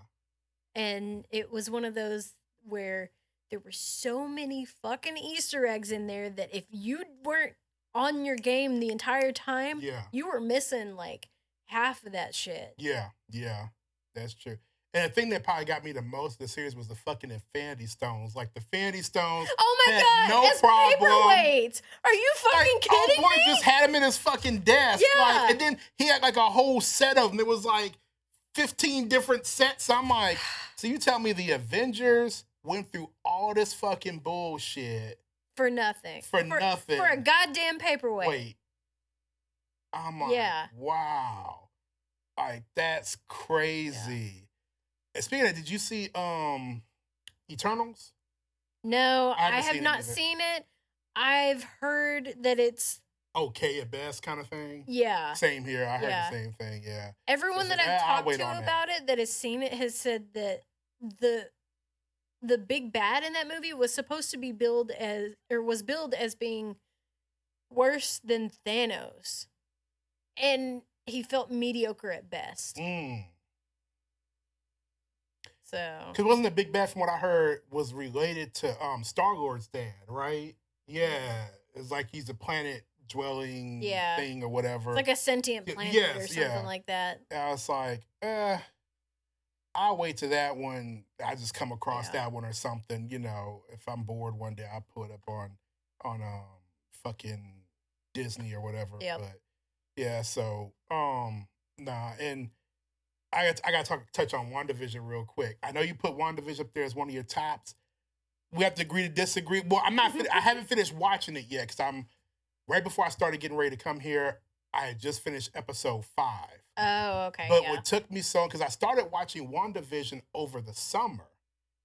Speaker 3: And it was one of those where there were so many fucking Easter eggs in there that if you weren't on your game the entire time,
Speaker 2: yeah,
Speaker 3: you were missing like half of that shit.
Speaker 2: yeah, yeah. That's true. And the thing that probably got me the most of the series was the fucking Infinity Stones. Like the Infinity Stones.
Speaker 3: Oh my god!
Speaker 2: no
Speaker 3: as
Speaker 2: problem.
Speaker 3: paperweights. Are you fucking
Speaker 2: Like,
Speaker 3: kidding
Speaker 2: boy
Speaker 3: me?
Speaker 2: just had him in his fucking desk.
Speaker 3: Yeah.
Speaker 2: Like, and then he had like a whole set of them. It was like 15 different sets. I'm like, so you tell me the Avengers went through all this fucking bullshit
Speaker 3: for nothing.
Speaker 2: for, nothing.
Speaker 3: For a goddamn paperweight.
Speaker 2: Wait. I'm like,
Speaker 3: Yeah.
Speaker 2: wow. Like, that's crazy. And speaking of, did you see um Eternals?
Speaker 3: No,
Speaker 2: I
Speaker 3: I,
Speaker 2: it
Speaker 3: not
Speaker 2: either.
Speaker 3: seen it. I've heard that it's
Speaker 2: Okay at best kind of thing.
Speaker 3: yeah.
Speaker 2: Same here. I heard
Speaker 3: Yeah.
Speaker 2: the same thing. Yeah.
Speaker 3: Everyone
Speaker 2: it's
Speaker 3: that
Speaker 2: like,
Speaker 3: I've
Speaker 2: "Ah, I'll
Speaker 3: talked to
Speaker 2: on that."
Speaker 3: about it that has seen it has said that the the big bad in that movie was supposed to be billed as or was billed as being worse than Thanos. And he felt mediocre at best.
Speaker 2: Mm.
Speaker 3: So
Speaker 2: Because wasn't the big bad from what I heard was related to um Star Lord's dad, right? Yeah. It's like he's a planet dwelling
Speaker 3: Yeah.
Speaker 2: thing or whatever.
Speaker 3: it's like a sentient planet or
Speaker 2: yes,
Speaker 3: something
Speaker 2: yeah.
Speaker 3: like that.
Speaker 2: I was like, eh, I'll wait to that one. I just come across
Speaker 3: Yeah.
Speaker 2: that one or something, you know. If I'm bored one day, I'll put up on on um fucking Disney or whatever.
Speaker 3: Yep.
Speaker 2: But yeah, so um nah, and I got I got to talk, touch on WandaVision real quick. I know you put WandaVision up there as one of your tops. We have to agree to disagree. Well, I'm not. fin- I haven't finished watching it yet because I'm right before I started getting ready to come here. I had just finished episode five.
Speaker 3: Oh, okay.
Speaker 2: But
Speaker 3: yeah.
Speaker 2: what took me so because I started watching WandaVision over the summer,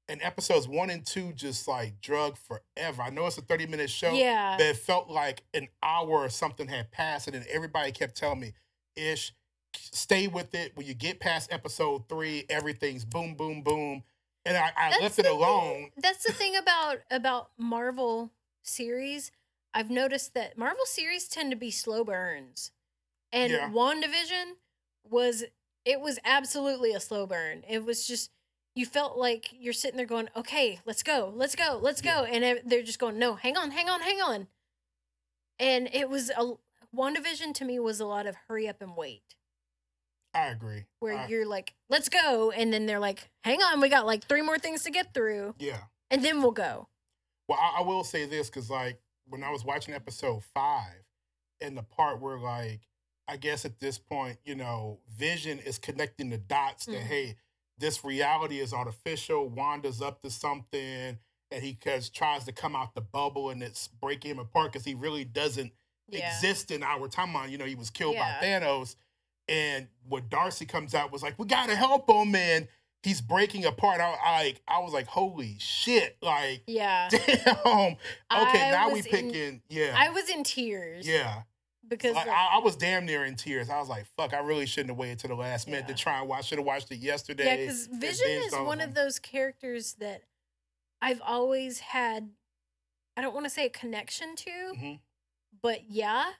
Speaker 2: and episodes one and two just like drug forever. I know it's a 30 minute show,
Speaker 3: yeah.
Speaker 2: but it felt like an hour or something had passed, and then everybody kept telling me, "Ish, stay with it. When you get past episode three, everything's boom, boom, boom." And I, I left it
Speaker 3: the thing-
Speaker 2: alone.
Speaker 3: That's the thing about about Marvel series. I've noticed that Marvel series tend to be slow burns. And
Speaker 2: Yeah.
Speaker 3: WandaVision was it was absolutely a slow burn. It was just you felt like you're sitting there going, "Okay, let's go. Let's go. Let's go." And they're just going, "No, hang on, hang on, hang on." And it was a WandaVision to me was a lot of hurry up and wait.
Speaker 2: I agree.
Speaker 3: Where
Speaker 2: I-
Speaker 3: you're like, "Let's go." And then they're like, "Hang on, we got like three more things to get through."
Speaker 2: yeah.
Speaker 3: And then we'll go.
Speaker 2: Well, I, I will say this because, like, when I was watching episode five, and the part where, like, I guess at this point, you know, Vision is connecting the dots that,
Speaker 3: Mhm.
Speaker 2: hey, this reality is artificial. Wanda's up to something, and he cause, tries to come out the bubble, and it's breaking him apart because he really doesn't
Speaker 3: Yeah.
Speaker 2: exist in our timeline. You know, he was killed
Speaker 3: Yeah.
Speaker 2: by Thanos. And when Darcy comes out, was like, we gotta help him, and he's breaking apart. I, I like, I was like, holy shit, like,
Speaker 3: Yeah.
Speaker 2: damn. Okay,
Speaker 3: I
Speaker 2: now we
Speaker 3: was in-
Speaker 2: picking, yeah,
Speaker 3: I was in tears.
Speaker 2: yeah.
Speaker 3: Because
Speaker 2: Like,
Speaker 3: like,
Speaker 2: I, I was damn near in tears. I was like, fuck, I really shouldn't have waited to the last minute
Speaker 3: Yeah.
Speaker 2: to try and watch. Should have watched it yesterday.
Speaker 3: yeah, because Vision is one of those characters that I've always had. I don't want to say a connection to,
Speaker 2: Mhm.
Speaker 3: but yeah,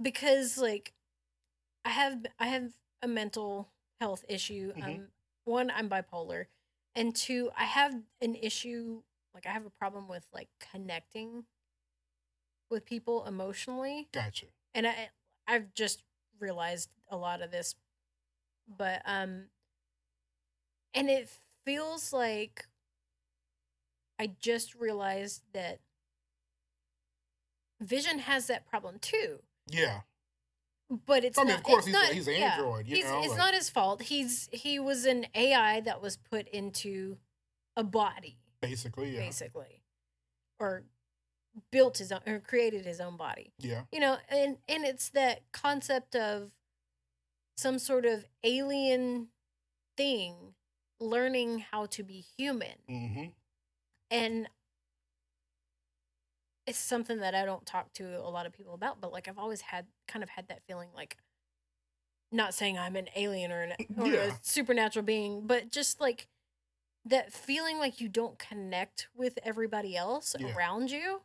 Speaker 3: because like I have I have a mental health issue.
Speaker 2: Mhm.
Speaker 3: Um, one, I'm bipolar, and two, I have an issue. Like I have a problem with like connecting with people emotionally.
Speaker 2: Gotcha.
Speaker 3: and I I've just realized a lot of this, but um, and it feels like I just realized that Vision has that problem too,
Speaker 2: Yeah.
Speaker 3: but it's
Speaker 2: I mean,
Speaker 3: not.
Speaker 2: of course, he's a- he's an
Speaker 3: yeah,
Speaker 2: android, you
Speaker 3: he's,
Speaker 2: know,
Speaker 3: it's
Speaker 2: like-
Speaker 3: not his fault. He's he was an AI that was put into a body,
Speaker 2: Basically, yeah.
Speaker 3: basically, or built his own or created his own body
Speaker 2: Yeah.
Speaker 3: you know and and it's that concept of some sort of alien thing learning how to be human
Speaker 2: Mm-hmm.
Speaker 3: and it's something that I don't talk to a lot of people about, but like I've always had kind of had that feeling like not saying I'm an alien or, an, or
Speaker 2: Yeah.
Speaker 3: a supernatural being, but just like that feeling like you don't connect with everybody else
Speaker 2: Yeah.
Speaker 3: around you.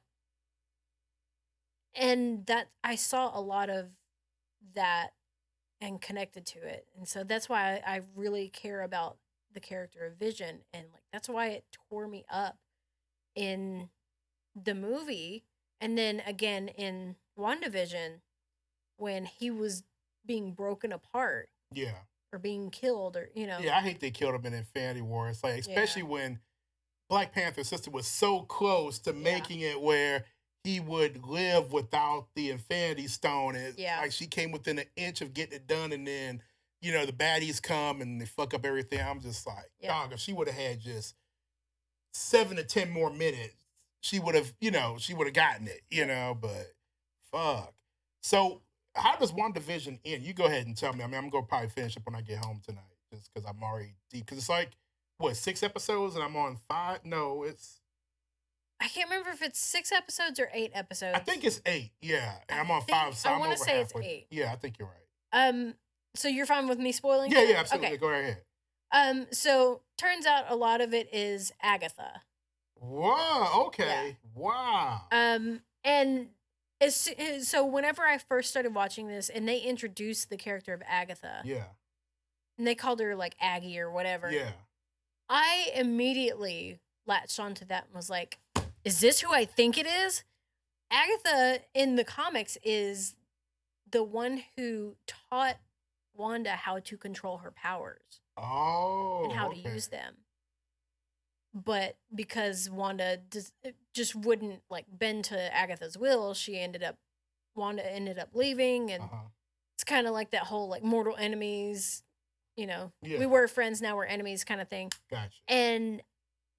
Speaker 3: And that I saw a lot of that and connected to it. And so that's why I, I really care about the character of Vision. And like that's why it tore me up in the movie. And then again in WandaVision when he was being broken apart
Speaker 2: Yeah.
Speaker 3: or being killed or you know
Speaker 2: Yeah, I hate they killed him in Infinity War. It's like, especially when Black Panther's sister was so close to
Speaker 3: Yeah.
Speaker 2: making it where he would live without the Infinity Stone. And
Speaker 3: Yeah.
Speaker 2: like she came within an inch of getting it done, and then you know the baddies come and they fuck up everything. I'm just like,
Speaker 3: Yeah.
Speaker 2: dog, if she would have had just seven to ten more minutes, she would have, you know, she would have gotten it, you know. But fuck. So how does WandaVision end? You go ahead and tell me. I mean, I'm gonna probably finish up when I get home tonight, just because I'm already deep. Because it's like what six episodes, and I'm on five. No, it's
Speaker 3: I can't remember if it's six episodes or eight episodes.
Speaker 2: I think it's eight. Yeah, and
Speaker 3: I
Speaker 2: I'm on
Speaker 3: think-
Speaker 2: five. So
Speaker 3: I
Speaker 2: I'm
Speaker 3: wanna
Speaker 2: over
Speaker 3: say it's eight.
Speaker 2: Yeah, I think you're right.
Speaker 3: um so you're fine with me spoiling
Speaker 2: Yeah,
Speaker 3: it?
Speaker 2: yeah, absolutely.
Speaker 3: Okay.
Speaker 2: Go right ahead.
Speaker 3: Um so turns out a lot of it is Agatha.
Speaker 2: Wow. Okay. Wow.
Speaker 3: Um, and as, so whenever I first started watching this, and they introduced the character of Agatha,
Speaker 2: yeah.
Speaker 3: and they called her like Aggie or whatever,
Speaker 2: Yeah.
Speaker 3: I immediately latched onto that and was like, "Is this who I think it is?" Agatha in the comics is the one who taught Wanda how to control her powers
Speaker 2: Oh.
Speaker 3: and how
Speaker 2: okay.
Speaker 3: to use them. But because Wanda just, just wouldn't like bend to Agatha's will, she ended up Wanda ended up leaving, and
Speaker 2: Uh-huh.
Speaker 3: it's kind of like that whole like mortal enemies. You know,
Speaker 2: Yeah.
Speaker 3: we were friends, now we're enemies, kind of thing.
Speaker 2: Gotcha.
Speaker 3: And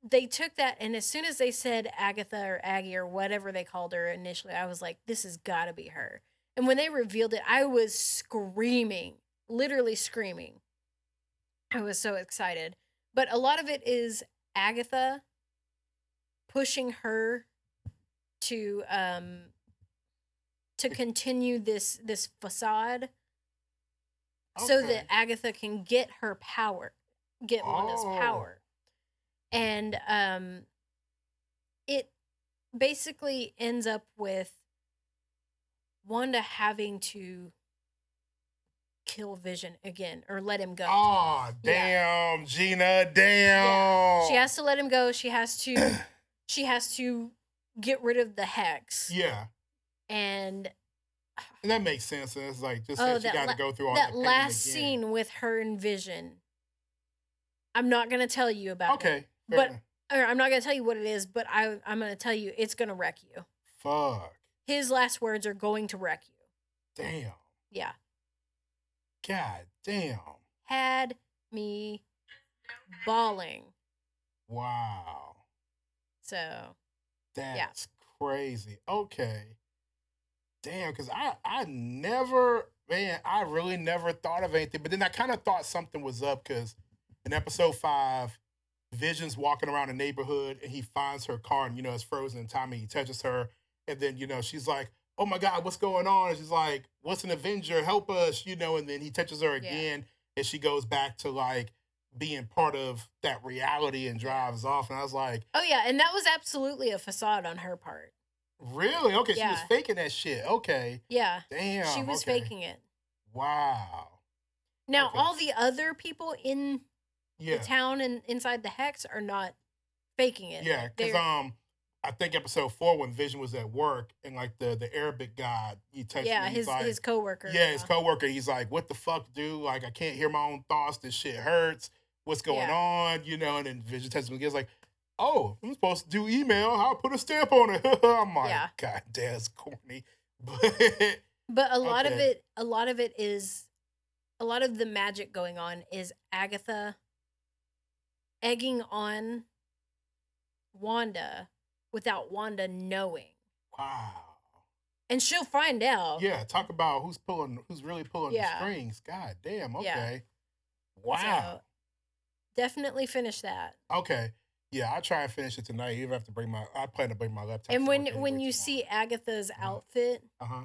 Speaker 3: they took that, and as soon as they said Agatha or Aggie or whatever they called her initially, I was like, this has got to be her. And when they revealed it, I was screaming, literally screaming. I was so excited. But a lot of it is Agatha pushing her to um to continue this this facade so that Agatha can get her power, get Wanda's
Speaker 2: Oh.
Speaker 3: power. And um it basically ends up with Wanda having to kill Vision again or let him go.
Speaker 2: Oh,
Speaker 3: Yeah.
Speaker 2: damn, Gina, damn. Yeah.
Speaker 3: She has to let him go. She has to she has to get rid of the hex.
Speaker 2: Yeah.
Speaker 3: And
Speaker 2: And that makes sense. And it's like just
Speaker 3: Oh,
Speaker 2: that she got to
Speaker 3: la-
Speaker 2: go through all
Speaker 3: that
Speaker 2: pain
Speaker 3: last
Speaker 2: again.
Speaker 3: scene with her and Vision. I'm not gonna tell you about it.
Speaker 2: Okay. fair
Speaker 3: But-
Speaker 2: mm.
Speaker 3: Or I'm not gonna tell you what it is, but I I'm gonna tell you it's gonna wreck you.
Speaker 2: fuck.
Speaker 3: His last words are going to wreck you.
Speaker 2: Damn.
Speaker 3: Yeah.
Speaker 2: God damn.
Speaker 3: Had me bawling.
Speaker 2: Wow.
Speaker 3: So
Speaker 2: That's crazy. Okay. Damn, because I I never man, I really never thought of anything. But then I kind of thought something was up because in episode five, Vision's walking around the neighborhood and he finds her car and you know it's frozen in time and he touches her and then you know she's like, Oh my god, what's going on? And she's like, What's an Avenger? Help us, you know, and then he touches her
Speaker 3: Yeah.
Speaker 2: again and she goes back to like being part of that reality and drives off. And I was like,
Speaker 3: Oh yeah, and that was absolutely a facade on her part.
Speaker 2: Really? Okay, she was faking that shit. Okay.
Speaker 3: Yeah.
Speaker 2: Damn.
Speaker 3: she was
Speaker 2: okay.
Speaker 3: faking it.
Speaker 2: Wow.
Speaker 3: Now
Speaker 2: Okay.
Speaker 3: all the other people in
Speaker 2: Yeah.
Speaker 3: the town and inside the hex are not faking it.
Speaker 2: Yeah, because um I think episode four when Vision was at work and like the the Arabic god he touched
Speaker 3: yeah, his
Speaker 2: like,
Speaker 3: his coworker.
Speaker 2: Yeah, his coworker, he's like, What the fuck, dude? Like I can't hear my own thoughts, this shit hurts. What's going
Speaker 3: Yeah.
Speaker 2: on? You know, and then Vision touches him again, like, Oh, I'm supposed to do email. I'll put a stamp on it. I'm like,
Speaker 3: Yeah.
Speaker 2: God damn, it's corny. But
Speaker 3: But a lot of it, a lot of it is, a lot of the magic going on is Agatha egging on Wanda without Wanda knowing,
Speaker 2: wow.
Speaker 3: and she'll find out.
Speaker 2: Yeah, talk about who's pulling, who's really pulling
Speaker 3: Yeah.
Speaker 2: the strings. God damn.
Speaker 3: Yeah.
Speaker 2: Okay. Wow.
Speaker 3: So definitely finish that.
Speaker 2: Okay. Yeah, I'll try and finish it tonight. You even have to bring my. I plan to bring my laptop.
Speaker 3: And when when you see Agatha's
Speaker 2: Uh-huh.
Speaker 3: outfit,
Speaker 2: uh huh.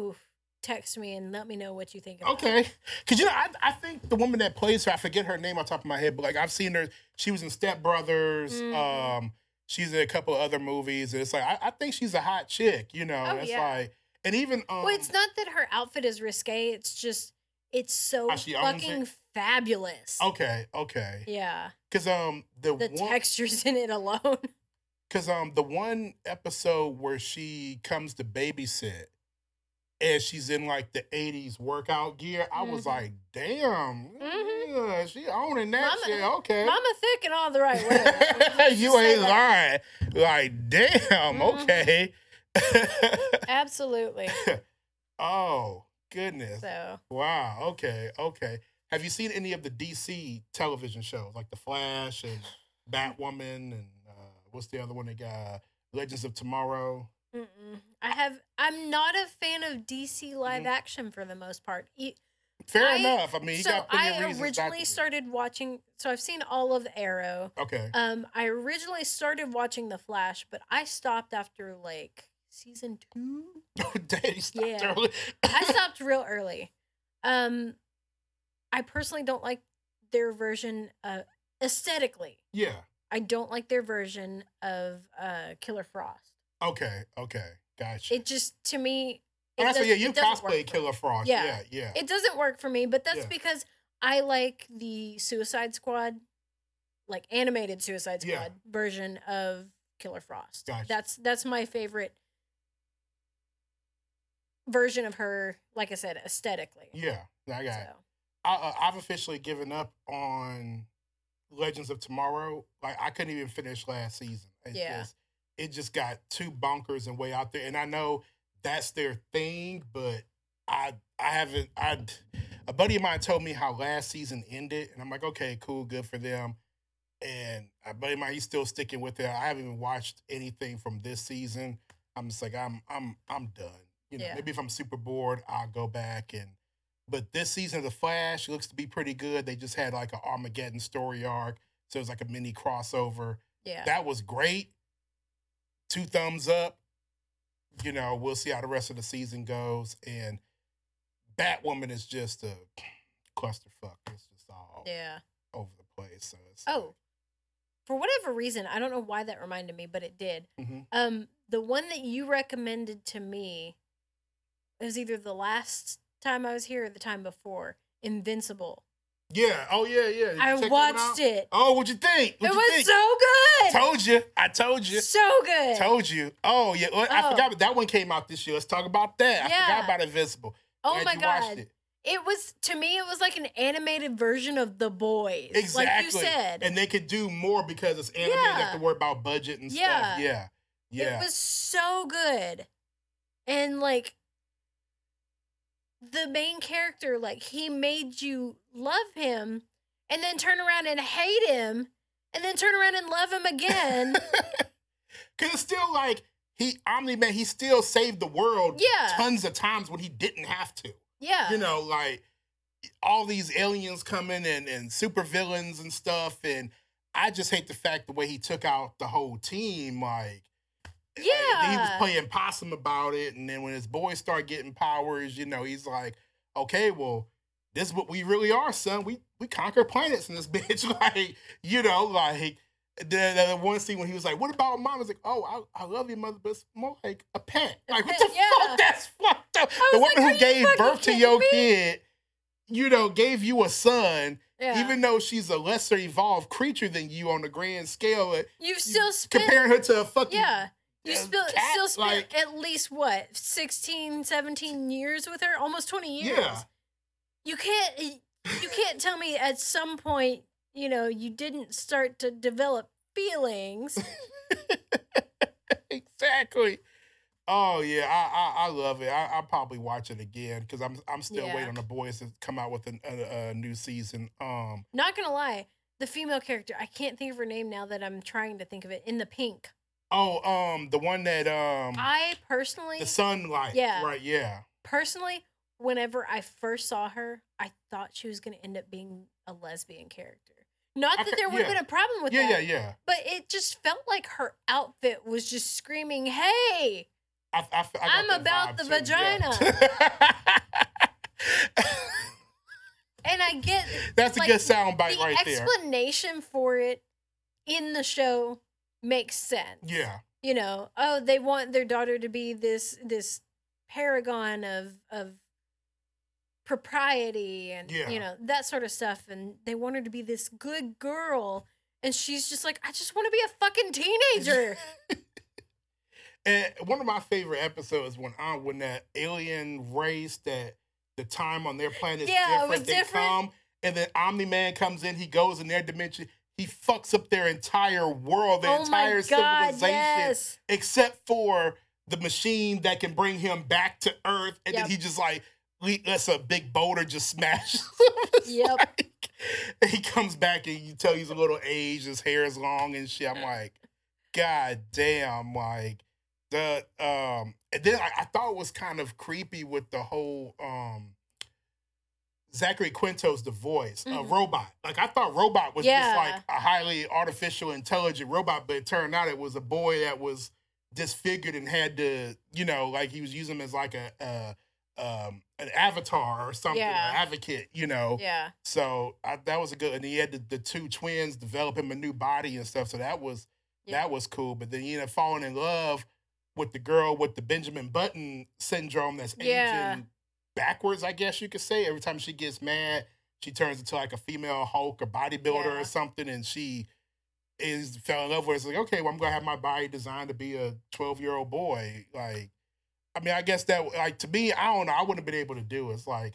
Speaker 3: oof, text me and let me know what you think. About.
Speaker 2: Okay, because you know, I, I think the woman that plays her, I forget her name on top of my head, but like I've seen her. She was in Step Brothers.
Speaker 3: Mhm.
Speaker 2: Um, she's in a couple of other movies. And it's like I, I think she's a hot chick. You know,
Speaker 3: Oh,
Speaker 2: it's
Speaker 3: yeah.
Speaker 2: like, and even um,
Speaker 3: Well, it's not that her outfit is risque. It's just it's so fucking
Speaker 2: it?
Speaker 3: fabulous.
Speaker 2: okay, okay,
Speaker 3: Yeah,
Speaker 2: because um the,
Speaker 3: the
Speaker 2: one
Speaker 3: textures in it alone.
Speaker 2: because um the one episode where she comes to babysit. And she's in like the '80s workout gear. I was
Speaker 3: Mhm.
Speaker 2: like, "Damn,
Speaker 3: Mhm.
Speaker 2: yeah, she owning that
Speaker 3: Mama-
Speaker 2: shit." Okay,
Speaker 3: Mama thick in all the right ways. Let's
Speaker 2: you ain't
Speaker 3: that.
Speaker 2: lying. Like, damn,
Speaker 3: Mhm.
Speaker 2: okay.
Speaker 3: Absolutely.
Speaker 2: oh, goodness.
Speaker 3: So
Speaker 2: Wow, okay, okay. Have you seen any of the DC television shows like The Flash and Batwoman and uh, what's the other one they got? Legends of Tomorrow.
Speaker 3: Mm-mm. I have. I'm not a fan of DC live
Speaker 2: Mhm.
Speaker 3: action for the most part. E-
Speaker 2: Fair
Speaker 3: I-
Speaker 2: enough. I mean, you
Speaker 3: so
Speaker 2: got plenty of
Speaker 3: I originally
Speaker 2: to-
Speaker 3: started watching. So I've seen all of Arrow.
Speaker 2: Okay.
Speaker 3: Um, I originally started watching The Flash, but I stopped after like season two.
Speaker 2: Daddy stopped
Speaker 3: Yeah.
Speaker 2: early.
Speaker 3: I stopped real early. Um, I personally don't like their version uh, aesthetically.
Speaker 2: yeah.
Speaker 3: I don't like their version of uh, Killer Frost.
Speaker 2: Okay. Okay. Gotcha.
Speaker 3: It just to me. It
Speaker 2: And I said,
Speaker 3: does-
Speaker 2: yeah, you
Speaker 3: it doesn't work
Speaker 2: cosplay
Speaker 3: for me.
Speaker 2: Killer Frost.
Speaker 3: Yeah.
Speaker 2: Yeah. Yeah.
Speaker 3: It doesn't work for me, but that's
Speaker 2: Yeah.
Speaker 3: because I like the Suicide Squad, like animated Suicide Squad
Speaker 2: Yeah.
Speaker 3: version of Killer Frost.
Speaker 2: Gotcha.
Speaker 3: That's that's my favorite version of her. Like I said, aesthetically.
Speaker 2: yeah. I got it.
Speaker 3: So,
Speaker 2: I, uh, I've officially given up on Legends of Tomorrow. Like I couldn't even finish last season. It
Speaker 3: Yeah.
Speaker 2: just, it just got too bonkers and way out there. And I know that's their thing, but I I haven't. I a buddy of mine told me how last season ended, and I'm like, okay, cool, good for them. And a buddy of mine, he's still sticking with it. I haven't even watched anything from this season. I'm just like, I'm I'm I'm done. You know,
Speaker 3: Yeah.
Speaker 2: maybe if I'm super bored, I'll go back and but this season of The Flash looks to be pretty good. They just had like an Armageddon story arc. So it was like a mini crossover.
Speaker 3: yeah.
Speaker 2: That was great. Two thumbs up. You know, we'll see how the rest of the season goes. And Batwoman is just a clusterfuck. It's just all
Speaker 3: yeah.
Speaker 2: over the place. So it's
Speaker 3: Oh, for whatever reason, I don't know why that reminded me, but it did.
Speaker 2: Mhm.
Speaker 3: Um, the one that you recommended to me it was either the last time I was here or the time before. Invincible.
Speaker 2: Yeah. Oh yeah, yeah.
Speaker 3: I
Speaker 2: check that one
Speaker 3: watched it.
Speaker 2: Oh, what'd you think?
Speaker 3: it
Speaker 2: What'd you
Speaker 3: was
Speaker 2: think?
Speaker 3: so good.
Speaker 2: told you. I told you.
Speaker 3: So good.
Speaker 2: Told you. Oh yeah. Well, I
Speaker 3: Oh.
Speaker 2: forgot that one came out this year. Let's talk about that.
Speaker 3: Yeah.
Speaker 2: I forgot about Invincible.
Speaker 3: oh
Speaker 2: Glad
Speaker 3: my god.
Speaker 2: it.
Speaker 3: It was to me. It was like an animated version of The Boys,
Speaker 2: Exactly.
Speaker 3: like you said.
Speaker 2: And they could do more because it's animated. They have
Speaker 3: Yeah.
Speaker 2: to worry about budget and
Speaker 3: Yeah.
Speaker 2: stuff. Yeah. Yeah.
Speaker 3: It was so good. And like the main character, like he made you love him and then turn around and hate him and then turn around and love him again.
Speaker 2: Cause it's still like he Omni Man, he still saved the world
Speaker 3: Yeah.
Speaker 2: tons of times when he didn't have to.
Speaker 3: yeah.
Speaker 2: You know, like all these aliens coming and, and super villains and stuff. And I just hate the fact the way he took out the whole team, like like, he was playing possum about it, and then when his boys start getting powers, you know, he's like, "Okay, well, this is what we really are, son. We we conquer planets in this bitch." like, you know, like the, the, one scene when he was like, "What about mom?" I was like, "Oh, I, I love you, mother, but it's more like a pet." Like, what the
Speaker 3: yeah.
Speaker 2: fuck? That's fucked up. The woman
Speaker 3: like,
Speaker 2: who gave birth to your
Speaker 3: me?"
Speaker 2: kid, you know, gave you a son,
Speaker 3: yeah.
Speaker 2: even though she's a lesser evolved creature than you on the grand scale. uh,
Speaker 3: You've still spent
Speaker 2: comparing her to a fucking
Speaker 3: Yeah. You
Speaker 2: uh,
Speaker 3: still,
Speaker 2: cat,
Speaker 3: still spent
Speaker 2: like-
Speaker 3: at least what 16, 17 years with her, almost twenty years.
Speaker 2: Yeah.
Speaker 3: You can't you can't tell me at some point you know you didn't start to develop feelings.
Speaker 2: exactly. Oh yeah, I I, I love it. I, I'll probably watch it again because I'm I'm still
Speaker 3: Yeah.
Speaker 2: waiting on the boys to come out with an, a, a new season. Um,
Speaker 3: Not gonna lie, the female character I can't think of her name now that I'm trying to think of it. In the pink,
Speaker 2: oh um, the one that um,
Speaker 3: I personally,
Speaker 2: the sunlight.
Speaker 3: Yeah.
Speaker 2: Right. Yeah.
Speaker 3: personally, whenever I first saw her, I thought she was gonna end up being a lesbian character Not that there would have
Speaker 2: yeah.
Speaker 3: been a problem with
Speaker 2: Yeah,
Speaker 3: that.
Speaker 2: yeah, yeah. yeah.
Speaker 3: But it just felt like her outfit was just screaming, "Hey!"
Speaker 2: I, I, I got
Speaker 3: I'm about the
Speaker 2: too, yeah.
Speaker 3: And I get
Speaker 2: That's a good sound bite
Speaker 3: the
Speaker 2: right there.
Speaker 3: explanation for it in the show makes sense.
Speaker 2: Yeah,
Speaker 3: You know, oh, they want their daughter to be this this paragon of of propriety and
Speaker 2: Yeah.
Speaker 3: you know that sort of stuff and they want her to be this good girl and she's just like I just want to be a fucking teenager.
Speaker 2: and one of my favorite episodes when I when that alien race that the time on their planet is
Speaker 3: Yeah, it
Speaker 2: different.
Speaker 3: was
Speaker 2: they
Speaker 3: different.
Speaker 2: come and then Omni Man comes in. He goes in their dimension. He fucks up their entire world, their
Speaker 3: oh
Speaker 2: entire
Speaker 3: god,
Speaker 2: civilization,
Speaker 3: yes.
Speaker 2: except for the machine that can bring him back to Earth. And
Speaker 3: Yep.
Speaker 2: then he just like lets a big boulder just smash.
Speaker 3: Yep.
Speaker 2: like- he comes back and you tell he's a little aged, his hair is long and shit. I'm like, God damn, like the um and then I, I thought it was kind of creepy with the whole um Zachary Quinto's the voice, a
Speaker 3: Mhm.
Speaker 2: robot. Like I thought robot was
Speaker 3: Yeah.
Speaker 2: just like a highly artificial intelligent robot, but it turned out it was a boy that was disfigured and had to, you know, like he was using him as like a, a um an avatar or something,
Speaker 3: Yeah.
Speaker 2: an advocate, you know.
Speaker 3: Yeah.
Speaker 2: So I, that was a good, and he had the, the two twins develop him a new body and stuff. So that was
Speaker 3: Yeah.
Speaker 2: that was cool. But then he ended up falling in love with the girl with the Benjamin Button syndrome that's
Speaker 3: Yeah.
Speaker 2: aging backwards, I guess you could say. Every time she gets mad, she turns into like a female Hulk or bodybuilder
Speaker 3: Yeah.
Speaker 2: or something, and she is fell in love with. her. It's like okay, well I'm gonna have my body designed to be a 12 year old boy. Like, I mean, I guess that like to me, I don't know. I wouldn't have been able to do. it. It's like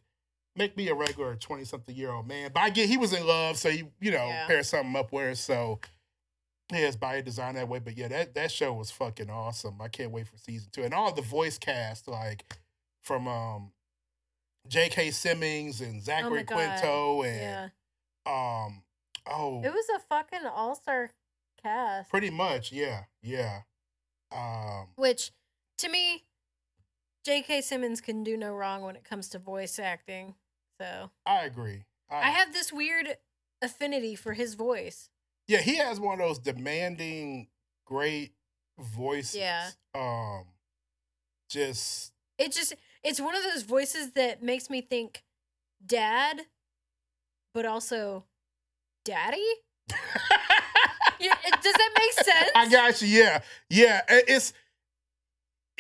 Speaker 2: make me a regular 20 something year old man. But I get he was in love, so he you know
Speaker 3: Yeah.
Speaker 2: paired something up where. So yeah, his body designed that way. But yeah, that that show was fucking awesome. I can't wait for season two and all the voice cast like from um J.K. Simmons and Zachary
Speaker 3: Oh.
Speaker 2: Quinto
Speaker 3: Yeah.
Speaker 2: and um oh
Speaker 3: It was a fucking all star cast.
Speaker 2: pretty much yeah yeah um
Speaker 3: Which, to me, J.K. Simmons can do no wrong when it comes to voice acting. So
Speaker 2: I agree.
Speaker 3: I have this weird affinity for his voice.
Speaker 2: Yeah, he has one of those demanding, great voices.
Speaker 3: Yeah.
Speaker 2: Um, just
Speaker 3: It just, it's one of those voices that makes me think dad, but also daddy. Yeah, it- does that make sense?
Speaker 2: I got you. Yeah, yeah. it- It's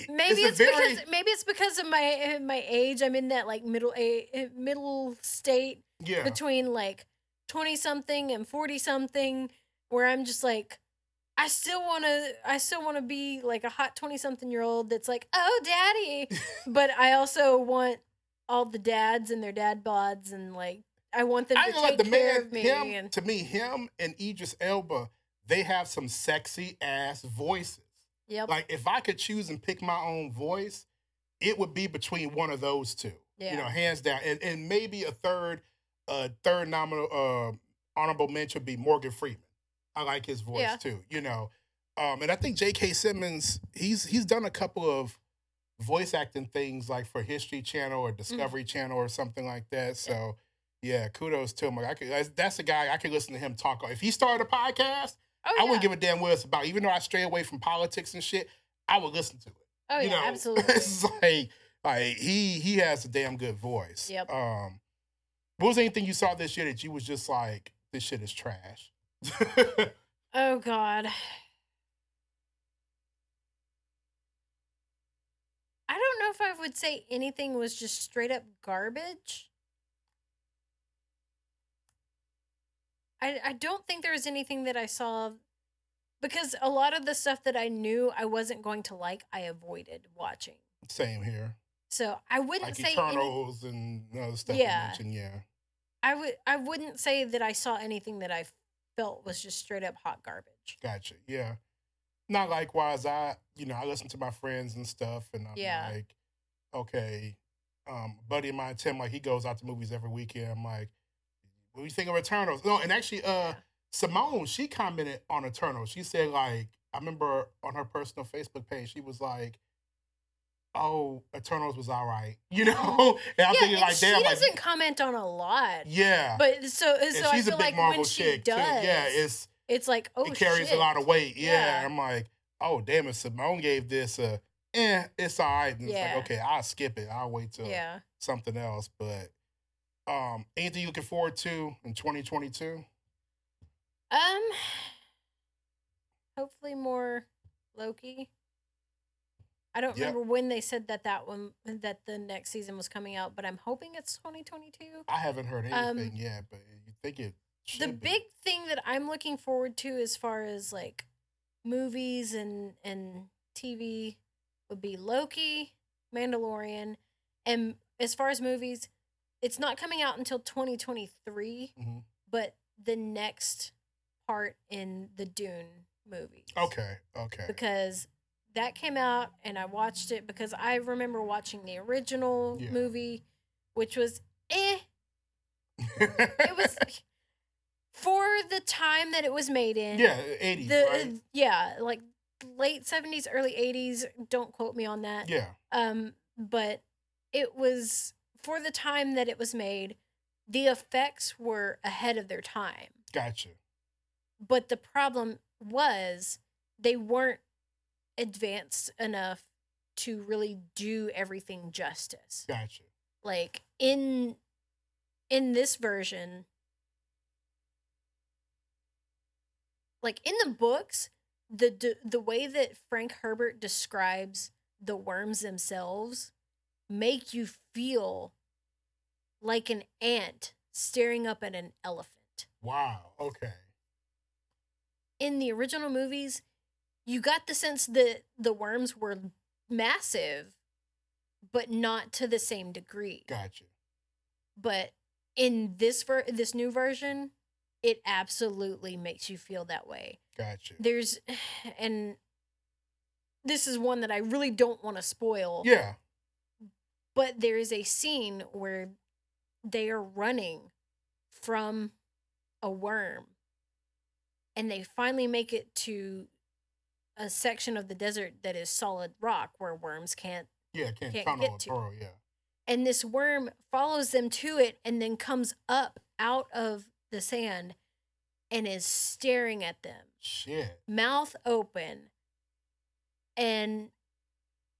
Speaker 3: Maybe it's,
Speaker 2: very-
Speaker 3: because maybe it's because of my uh, my age. I'm in that like middle a middle state
Speaker 2: yeah.
Speaker 3: between like 20 something and 40 something where I'm just like I still want to I still want to be like a hot 20 something year old that's like, "Oh, daddy." but I also want all the dads and their dad bods and like I want them
Speaker 2: I
Speaker 3: to take
Speaker 2: the
Speaker 3: care
Speaker 2: man.
Speaker 3: of me
Speaker 2: Him
Speaker 3: and
Speaker 2: to me, him and Idris Elba, they have some sexy ass voices.
Speaker 3: Yep.
Speaker 2: Like if I could choose and pick my own voice, it would be between one of those two.
Speaker 3: yeah.
Speaker 2: you know, hands down, and, and maybe a third, uh, third nominal, uh, honorable mention would be Morgan Freeman. I like his voice
Speaker 3: Yeah.
Speaker 2: too, you know, um, and I think J.K. Simmons, he's he's done a couple of voice acting things like for History Channel or Discovery Channel or something like that. So, yeah, kudos to him. Like I could, that's- that's a guy I could listen to him talk. If he started a podcast,
Speaker 3: oh,
Speaker 2: I
Speaker 3: yeah.
Speaker 2: wouldn't give a damn what it's about. Even though I stray away from politics and shit, I would listen to it
Speaker 3: oh,
Speaker 2: you
Speaker 3: yeah,
Speaker 2: know,
Speaker 3: absolutely.
Speaker 2: it's like like he he has a damn good voice.
Speaker 3: Yep.
Speaker 2: Um, what was anything you saw this year that you was just like, this shit is trash?
Speaker 3: Oh God. I don't know if I would say anything was just straight up garbage. I I don't think there was anything that I saw because a lot of the stuff that I knew I wasn't going to like, I avoided watching.
Speaker 2: Same here.
Speaker 3: So I wouldn't
Speaker 2: Like
Speaker 3: say any,
Speaker 2: and other stuff
Speaker 3: Yeah.
Speaker 2: you mentioned. Yeah.
Speaker 3: I would I wouldn't say that I saw anything that I felt was just straight up hot garbage.
Speaker 2: Gotcha. Yeah. Not likewise. I, you know, I listen to my friends and stuff, and I'm
Speaker 3: Yeah.
Speaker 2: like, okay. Um, buddy of mine, Tim, like he goes out to movies every weekend. I'm like, do you think of Eternals? No, and actually, uh, Simone, she commented on Eternals. She said, like, I remember on her personal Facebook page, she was like, oh, Eternals was all right. You know? And I'm
Speaker 3: yeah,
Speaker 2: thinking like,
Speaker 3: she
Speaker 2: damn,
Speaker 3: doesn't
Speaker 2: like,
Speaker 3: comment on a lot.
Speaker 2: yeah.
Speaker 3: But so
Speaker 2: And
Speaker 3: so I feel
Speaker 2: big
Speaker 3: like
Speaker 2: Marvel
Speaker 3: when she does,
Speaker 2: too. Yeah, it's
Speaker 3: it's like oh
Speaker 2: it carries
Speaker 3: shit.
Speaker 2: a lot of weight. Yeah.
Speaker 3: Yeah.
Speaker 2: I'm like, oh damn it, Simone gave this a eh, it's all right. And
Speaker 3: Yeah.
Speaker 2: it's like, okay, I'll skip it. I'll wait till
Speaker 3: Yeah.
Speaker 2: something else. But um anything you looking forward to in 2022?
Speaker 3: Um. Hopefully more Loki. I don't
Speaker 2: Yep.
Speaker 3: remember when they said that that one that the next season was coming out, but I'm hoping it's 2022.
Speaker 2: I haven't heard
Speaker 3: Um,
Speaker 2: anything yet, but you think it should
Speaker 3: the
Speaker 2: be.
Speaker 3: big thing that I'm looking forward to as far as like movies and and TV would be Loki, Mandalorian, and as far as movies, it's not coming out until 2023,
Speaker 2: Mhm.
Speaker 3: but the next part in the Dune movies.
Speaker 2: Okay, okay.
Speaker 3: Because that came out and I watched it because I remember watching the original
Speaker 2: Yeah.
Speaker 3: movie, which was eh it was for the time that it was made in.
Speaker 2: yeah, 80s,
Speaker 3: The
Speaker 2: right?
Speaker 3: yeah, like late 70s, early 80s, don't quote me on that.
Speaker 2: Yeah,
Speaker 3: Um but it was for the time that it was made, the effects were ahead of their time.
Speaker 2: gotcha.
Speaker 3: But the problem was they weren't advanced enough to really do everything justice
Speaker 2: Gotcha.
Speaker 3: like in in this version like in the books the the, the way that Frank Herbert describes the worms themselves make you feel like an ant staring up at an elephant
Speaker 2: Wow. Okay.
Speaker 3: in the original movies, you got the sense that the worms were massive, but not to the same degree.
Speaker 2: Gotcha.
Speaker 3: But in this ver- this new version, it absolutely makes you feel that way.
Speaker 2: Gotcha.
Speaker 3: There's, and this is one that I really don't want to spoil.
Speaker 2: Yeah.
Speaker 3: But there is a scene where they are running from a worm and they finally make it to a section of the desert that is solid rock where worms can't
Speaker 2: Yeah. Can't,
Speaker 3: Can't
Speaker 2: tunnel
Speaker 3: get to.
Speaker 2: burrow. Yeah.
Speaker 3: and this worm follows them to it and then comes up out of the sand and is staring at them
Speaker 2: Shit.
Speaker 3: mouth open and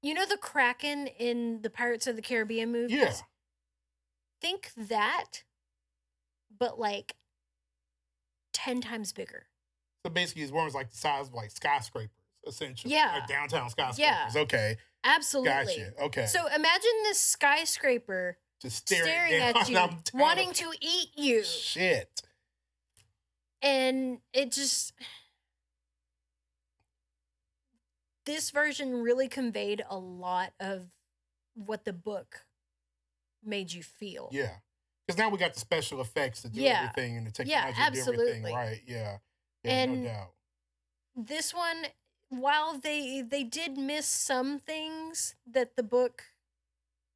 Speaker 3: you know the kraken in the pirates of the caribbean movies
Speaker 2: Yeah.
Speaker 3: think that but like 10 times bigger
Speaker 2: So basically, these worms like the size of like skyscrapers, essentially.
Speaker 3: Yeah.
Speaker 2: Like downtown skyscrapers. Okay.
Speaker 3: absolutely
Speaker 2: Gotcha. Okay.
Speaker 3: so imagine this skyscraper
Speaker 2: Just
Speaker 3: staring,
Speaker 2: staring,
Speaker 3: at you wanting to eat you
Speaker 2: Shit.
Speaker 3: and it just this version really conveyed a lot of what the book made you feel
Speaker 2: Yeah. Because now we got the special effects to do
Speaker 3: Yeah.
Speaker 2: everything and the
Speaker 3: Yeah,
Speaker 2: technology to do everything, right? Yeah. Yeah,
Speaker 3: And-
Speaker 2: no doubt.
Speaker 3: this one while they they did miss some things that the book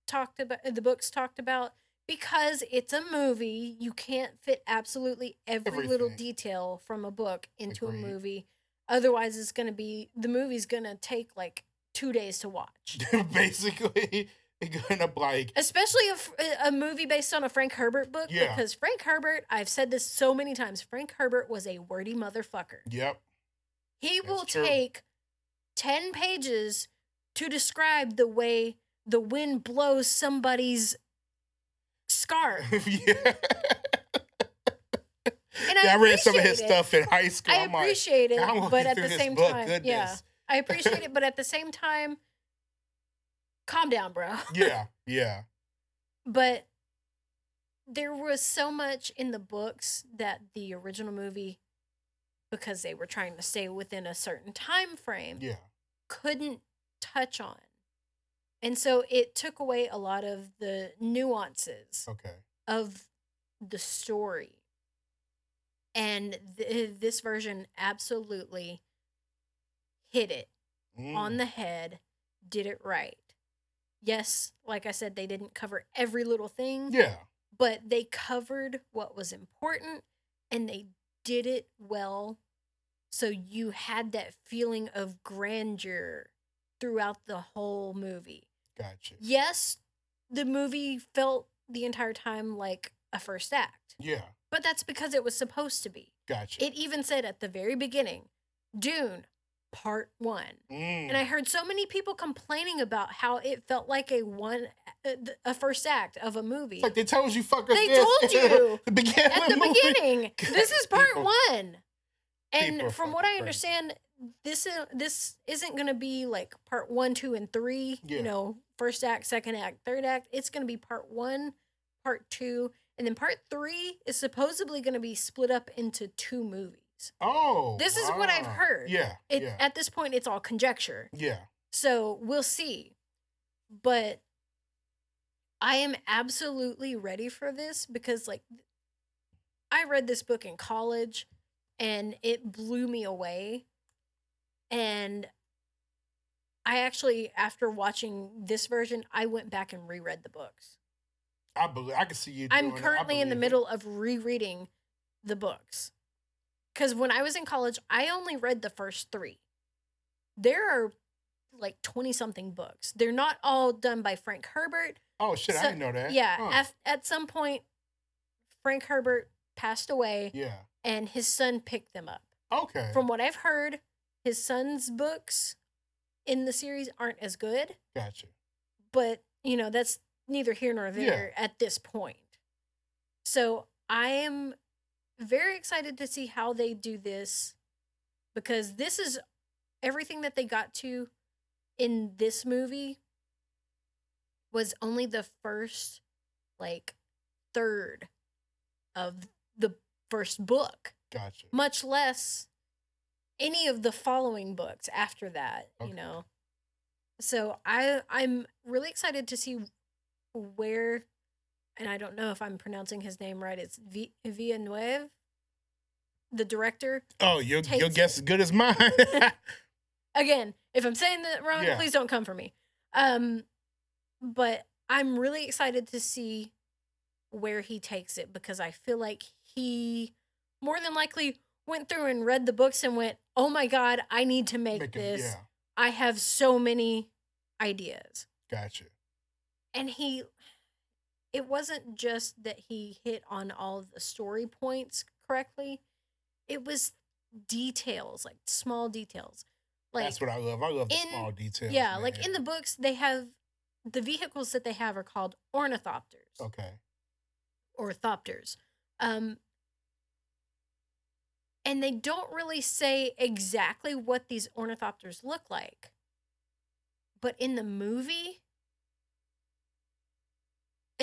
Speaker 3: talked about the books talked about because it's a movie you can't fit absolutely every little detail from a book into
Speaker 2: Agreed.
Speaker 3: a movie otherwise it's going to be the movie's going to take like 2 days to watch
Speaker 2: basically, going to like,
Speaker 3: especially a movie based on a Frank Herbert book
Speaker 2: Yeah.
Speaker 3: because Frank Herbert I've said this so many times Frank Herbert was a wordy motherfucker
Speaker 2: yep.
Speaker 3: He
Speaker 2: That's
Speaker 3: will
Speaker 2: true.
Speaker 3: take 10 pages to describe the way the wind blows somebody's scarf.
Speaker 2: yeah.
Speaker 3: And I,
Speaker 2: yeah, I read some of his
Speaker 3: it.
Speaker 2: stuff in high school.
Speaker 3: I
Speaker 2: I'm like,
Speaker 3: appreciate it, but at the same
Speaker 2: book,
Speaker 3: time,
Speaker 2: goodness.
Speaker 3: yeah, I appreciate it, but at the same time, calm down, bro.
Speaker 2: yeah, yeah.
Speaker 3: But there was so much in the books that the original movie, because they were trying to stay within a certain time frame,
Speaker 2: Yeah.
Speaker 3: couldn't touch on. And so it took away a lot of the nuances
Speaker 2: Okay.
Speaker 3: of the story. And th- this version absolutely hit it on
Speaker 2: Mm.
Speaker 3: the head, did it right. Yes, like I said, they didn't cover every little thing,
Speaker 2: Yeah.
Speaker 3: but they covered what was important and they did it well. So you had that feeling of grandeur throughout the whole movie.
Speaker 2: Gotcha.
Speaker 3: Yes, the movie felt the entire time like a first act,
Speaker 2: Yeah.
Speaker 3: But that's because it was supposed to be.
Speaker 2: Gotcha.
Speaker 3: It even said at the very beginning, Dune, part one.
Speaker 2: Mm.
Speaker 3: And I heard so many people complaining about how it felt like a one, uh, a first act of a movie.
Speaker 2: It's like they told you fuckers.
Speaker 3: They
Speaker 2: this
Speaker 3: told you
Speaker 2: the beginning
Speaker 3: at the
Speaker 2: movie.
Speaker 3: beginning. This is part
Speaker 2: People-
Speaker 3: one. And from what I
Speaker 2: crazy.
Speaker 3: understand, this is this isn't going to be like part one, two, and three.
Speaker 2: Yeah.
Speaker 3: You know, first act, second act, third act. It's going to be part one, part two, and then part three is supposedly going to be split up into two movies.
Speaker 2: Oh,
Speaker 3: This is what I've heard.
Speaker 2: Yeah,
Speaker 3: It
Speaker 2: yeah,
Speaker 3: at this point, it's all conjecture.
Speaker 2: yeah.
Speaker 3: So we'll see. But I am absolutely ready for this because, like, I read this book in college and it blew me away. And I actually, after watching this version, I went back and reread the books.
Speaker 2: I believe I can see you.
Speaker 3: I'm. Currently in the middle of rereading the books. Because when I was in college, I only read the first three. There are like 20 something books. They're not all done by Frank Herbert.
Speaker 2: Oh shit! I didn't know that.
Speaker 3: Yeah.
Speaker 2: Huh.
Speaker 3: At, at some point, Frank Herbert passed away
Speaker 2: yeah.
Speaker 3: and his son picked them up.
Speaker 2: Okay.
Speaker 3: From what I've heard, his son's books in the series aren't as good,
Speaker 2: gotcha.
Speaker 3: but you know, that's neither here nor
Speaker 2: Yeah.
Speaker 3: there at this point. So I am very excited to see how they do this because this is everything that they got to in this movie was only the first like third of the first book
Speaker 2: Gotcha.
Speaker 3: much less any of the following books after that
Speaker 2: Okay.
Speaker 3: you know so i i'm really excited to see where and i don't know if i'm pronouncing his name right it's v- villeneuve the director
Speaker 2: Oh, your your guess as good as mine.
Speaker 3: again if i'm saying that wrong
Speaker 2: Yeah.
Speaker 3: please don't come for me um but i'm really excited to see where he takes it because i feel like he more than likely went through and read the books and went oh my god i need to make,
Speaker 2: Make it-
Speaker 3: this
Speaker 2: Yeah.
Speaker 3: i have so many ideas
Speaker 2: Gotcha.
Speaker 3: And he it wasn't just that he hit on all the story points correctly it was details like small details like
Speaker 2: That's what I love. I love the small details.
Speaker 3: yeah, like in the books, they have the vehicles that they have are called ornithopters,
Speaker 2: Okay.
Speaker 3: orthopters. Um, and they don't really say exactly what these ornithopters look like. But in the movie,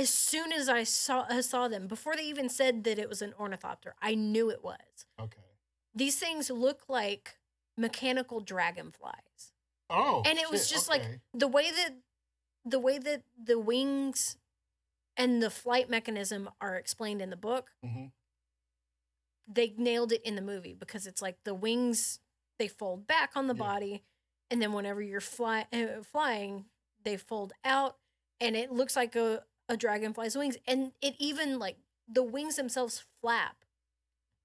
Speaker 3: as soon as I saw I saw them, before they even said that it was an ornithopter, I knew it was.
Speaker 2: Okay.
Speaker 3: These things look like mechanical dragonflies.
Speaker 2: Oh.
Speaker 3: and it was
Speaker 2: shit,
Speaker 3: just like the way that the way that the wings and the flight mechanism are explained in the book
Speaker 2: Mhm.
Speaker 3: they nailed it in the movie because it's like the wings they fold back on the
Speaker 2: Yeah.
Speaker 3: body and then whenever you're fly, uh, flying they fold out and it looks like a, a dragonfly's wings and it even like the wings themselves flap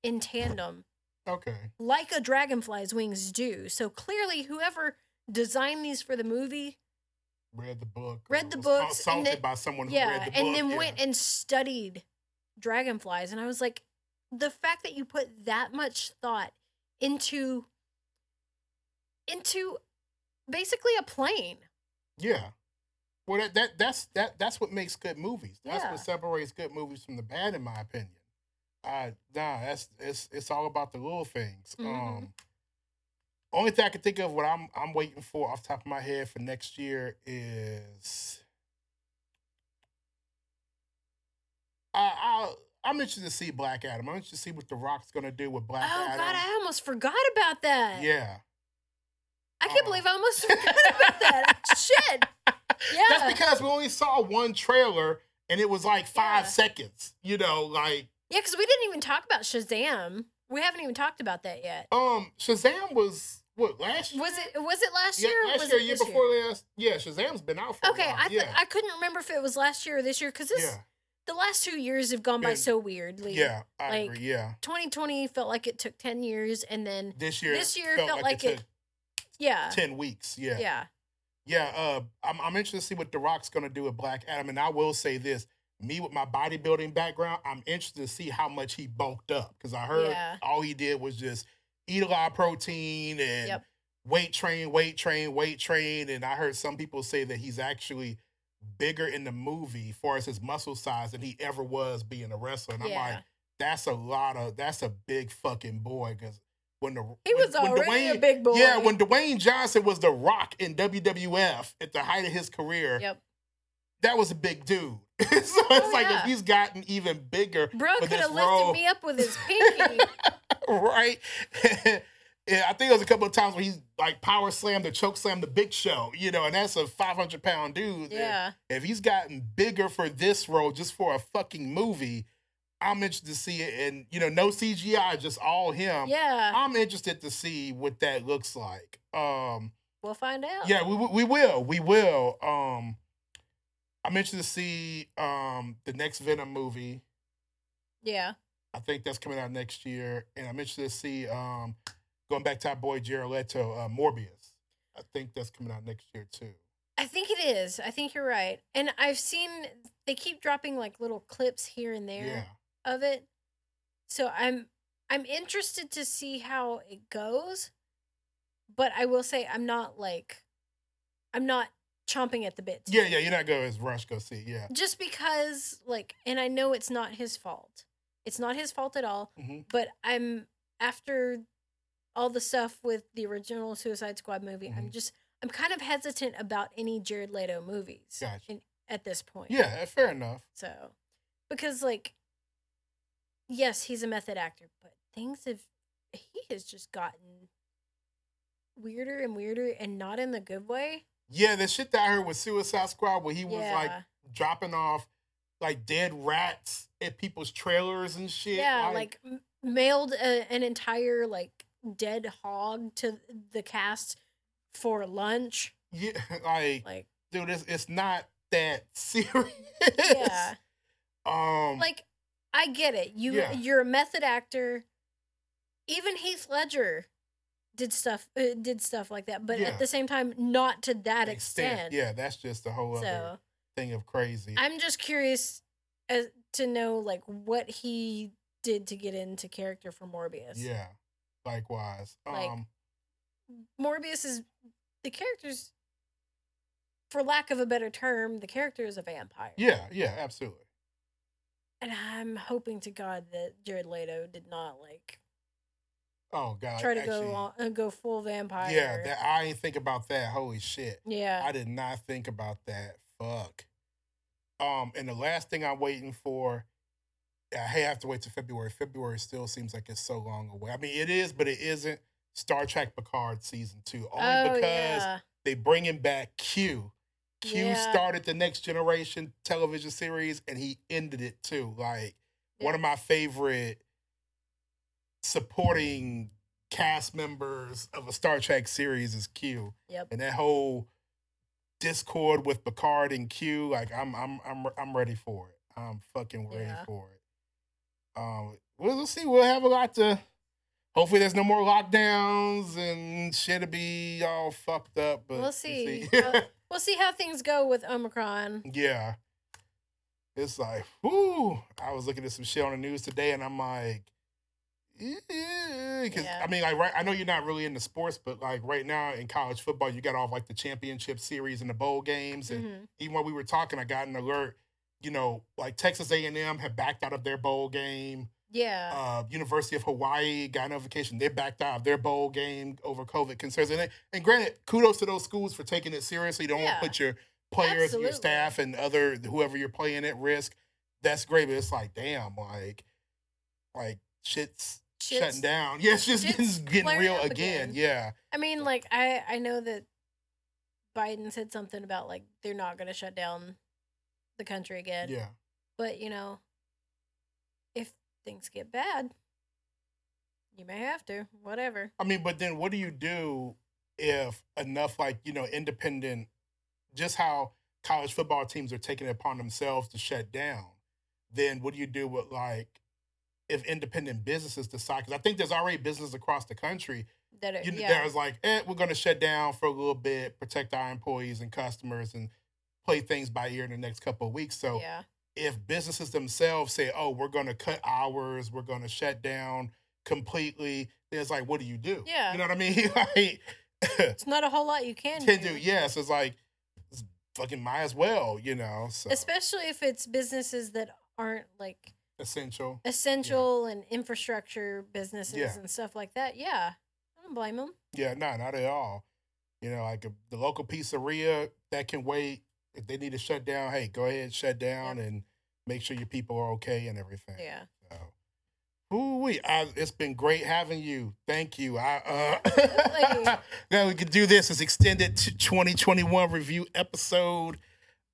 Speaker 3: in tandem
Speaker 2: Okay.
Speaker 3: like a dragonfly's wings do so clearly whoever designed these for the movie
Speaker 2: Read the book.
Speaker 3: Read the books, and then-
Speaker 2: by someone who
Speaker 3: yeah
Speaker 2: read the book.
Speaker 3: and then
Speaker 2: yeah.
Speaker 3: went and studied dragonflies and i was like the fact that you put that much thought into into basically a plane
Speaker 2: Yeah. Well, that, that that's that that's what makes good movies. That's
Speaker 3: Yeah.
Speaker 2: what separates good movies from the bad, in my opinion. Uh, nah, that's it's it's all about the little things.
Speaker 3: Mhm.
Speaker 2: Um, only thing I can think of what I'm I'm waiting for off the top of my head for next year is I I I'm interested to see Black Adam. I'm interested to see what The Rock's gonna do with Black
Speaker 3: oh
Speaker 2: Adam.
Speaker 3: god i almost forgot about that
Speaker 2: yeah.
Speaker 3: i can't
Speaker 2: Oh.
Speaker 3: believe i almost forgot about that shit yeah
Speaker 2: That's because we only saw one trailer and it was like five
Speaker 3: Yeah.
Speaker 2: seconds. You know, like
Speaker 3: yeah because we didn't even talk about shazam we haven't even talked about that yet
Speaker 2: um Shazam was what last year?
Speaker 3: was it was it last year or
Speaker 2: last
Speaker 3: was
Speaker 2: year,
Speaker 3: it
Speaker 2: year before last. Yeah, Shazam's been out for
Speaker 3: okay i th-
Speaker 2: yeah.
Speaker 3: i couldn't remember if it was last year or this year because this
Speaker 2: yeah,
Speaker 3: the last two years have gone by so weirdly.
Speaker 2: yeah, I
Speaker 3: like,
Speaker 2: agree. Yeah,
Speaker 3: 2020 felt like it took 10 years, and then
Speaker 2: this year
Speaker 3: this year felt like it-
Speaker 2: took
Speaker 3: yeah,
Speaker 2: ten weeks. Yeah,
Speaker 3: yeah.
Speaker 2: Yeah, uh, I'm, I'm interested to see what The Rock's going to do with Black Adam. And I will say this me with my bodybuilding background, I'm interested to see how much he bulked up because I heard
Speaker 3: Yeah.
Speaker 2: all he did was just eat a lot of protein and
Speaker 3: Yep.
Speaker 2: weight train, weight train, weight train. And I heard some people say that he's actually bigger in the movie far as his muscle size than he ever was being a wrestler. And I'm like, that's a lot of, that's a big fucking boy because when the
Speaker 3: He was
Speaker 2: when
Speaker 3: already a
Speaker 2: Dwayne-
Speaker 3: big boy.
Speaker 2: yeah, when Dwayne Johnson was the Rock in WWF at the height of his career,
Speaker 3: Yep.
Speaker 2: that was a big dude. so it's
Speaker 3: Oh,
Speaker 2: like
Speaker 3: yeah.
Speaker 2: if he's gotten even bigger,
Speaker 3: Bro could have lifted
Speaker 2: role,
Speaker 3: me up with his pinky.
Speaker 2: right? yeah, I think there was a couple of times where he's like power slammed or choke slammed the Big Show, you know, and that's a 500 pound dude. And
Speaker 3: yeah.
Speaker 2: If he's gotten bigger for this role, just for a fucking movie, I'm interested to see it. And you know, no CGI, just all him.
Speaker 3: Yeah.
Speaker 2: I'm interested to see what that looks like. Um,
Speaker 3: We'll find out.
Speaker 2: yeah, we we will, we will. Um, I'm interested to see um the next Venom movie.
Speaker 3: Yeah.
Speaker 2: I think that's coming out next year, and I'm interested to see um going back to our boy Jared Leto, uh, Morbius. I think that's coming out next year too.
Speaker 3: I think it is. I think you're right. And I've seen they keep dropping like little clips here and there
Speaker 2: Yeah,
Speaker 3: of it. So I'm I'm interested to see how it goes. But I will say I'm not like I'm not chomping at the bit.
Speaker 2: yeah, yeah. You're not going as rush go see. Yeah,
Speaker 3: Just because like and I know it's not his fault. It's not his fault at all.
Speaker 2: hmm
Speaker 3: But I'm after all the stuff with the original Suicide Squad movie, I'm
Speaker 2: Mhm.
Speaker 3: just I'm kind of hesitant about any Jared Leto movies
Speaker 2: Gotcha.
Speaker 3: in, at this point.
Speaker 2: yeah. Fair enough.
Speaker 3: So, because like, yes, he's a method actor, but things have he has just gotten weirder and weirder, and not in the good way.
Speaker 2: Yeah, the shit that I heard with Suicide Squad, where he was
Speaker 3: yeah,
Speaker 2: like dropping off like dead rats at people's trailers and shit.
Speaker 3: yeah, like, m mailed a, an entire like dead hog to the cast for lunch.
Speaker 2: yeah, like
Speaker 3: Like,
Speaker 2: dude, it's it's not that serious.
Speaker 3: yeah,
Speaker 2: Um.
Speaker 3: like I get it. You
Speaker 2: Yeah.
Speaker 3: you're a method actor. Even Heath Ledger did stuff uh, did stuff like that, but
Speaker 2: Yeah.
Speaker 3: at the same time, not to that extent.
Speaker 2: Yeah, that's just a whole other thing of crazy.
Speaker 3: I'm just curious as to know like what he did to get into character for Morbius.
Speaker 2: yeah, likewise.
Speaker 3: Like,
Speaker 2: um.
Speaker 3: Morbius is the character's for lack of a better term, the character is a vampire.
Speaker 2: Yeah, yeah, absolutely.
Speaker 3: And I'm hoping to God that Jared Leto did not like
Speaker 2: Oh god.
Speaker 3: try to
Speaker 2: actually,
Speaker 3: go on, uh, go full vampire.
Speaker 2: Yeah, that I ain't think about that. Holy shit.
Speaker 3: yeah.
Speaker 2: I did not think about that. Fuck. Um, and the last thing I'm waiting for, I have to wait to February. February still seems like it's so long away. I mean, it is, but it isn't. Star Trek Picard season two, only
Speaker 3: oh
Speaker 2: because
Speaker 3: yeah.
Speaker 2: they bringing back Q. Q
Speaker 3: Yeah.
Speaker 2: started the Next Generation television series, and he ended it too. Like one of my favorite supporting cast members of a Star Trek series is Q
Speaker 3: Yep.
Speaker 2: and that whole discord with Picard and Q, like I'm I'm I'm I'm ready for it. I'm fucking ready
Speaker 3: Yeah.
Speaker 2: for it. Um, we'll, we'll see. We'll have a lot to. Hopefully, there's no more lockdowns and shit'll be all fucked up. But
Speaker 3: We'll see.
Speaker 2: see.
Speaker 3: We'll see how things go with Omicron.
Speaker 2: yeah, it's like, whoo. I was looking at some shit on the news today, and I'm like, because
Speaker 3: Yeah.
Speaker 2: I mean, like, right. I know you're not really into sports, but like right now in college football, you got all like the championship series and the bowl games, and
Speaker 3: Mhm.
Speaker 2: even while we were talking, I got an alert. You know, like Texas A&M have backed out of their bowl game.
Speaker 3: Yeah.
Speaker 2: Uh, University of Hawaii got notification they backed out of their bowl game over COVID concerns. And, and granted, kudos to those schools for taking it seriously. You don't want to put your players, and your staff, and other whoever you're playing at risk. That's great, but it's like, damn, like, like shit's,
Speaker 3: Shit's-
Speaker 2: shutting down. Yeah, it's just getting, getting real again.
Speaker 3: again.
Speaker 2: Yeah,
Speaker 3: I mean, like I I know that Biden said something about like they're not going to shut down the country again.
Speaker 2: yeah.
Speaker 3: But you know, things get bad, you may have to. Whatever.
Speaker 2: I mean, but then what do you do if enough, like, you know, independent, just how college football teams are taking it upon themselves to shut down? Then what do you do with, like, if independent businesses decide? Because I think there's already businesses across the country
Speaker 3: That are,
Speaker 2: You,
Speaker 3: yeah.
Speaker 2: Was like, eh, we're going to shut down for a little bit, protect our employees and customers, and play things by ear in the next couple of weeks. So
Speaker 3: yeah.
Speaker 2: If businesses themselves say, "Oh, we're going to cut hours, we're going to shut down completely," then it's like, what do you do?
Speaker 3: Yeah.
Speaker 2: you know what I mean? like,
Speaker 3: It's not a whole lot you can,
Speaker 2: can do. Yes, it's like, it's fucking might as well, you know. So
Speaker 3: Especially if it's businesses that aren't like
Speaker 2: essential.
Speaker 3: essential and infrastructure businesses
Speaker 2: Yeah.
Speaker 3: and stuff like that. Yeah. I don't blame them.
Speaker 2: Yeah, no, not at all. You know, like a, the local pizzeria that can wait. If they need to shut down, hey, go ahead, shut down, and make sure your people are okay and everything.
Speaker 3: Yeah.
Speaker 2: So, ooh, we. I, it's been great having you. Thank you. I uh, now we could do this as extended t- 2021 review episode.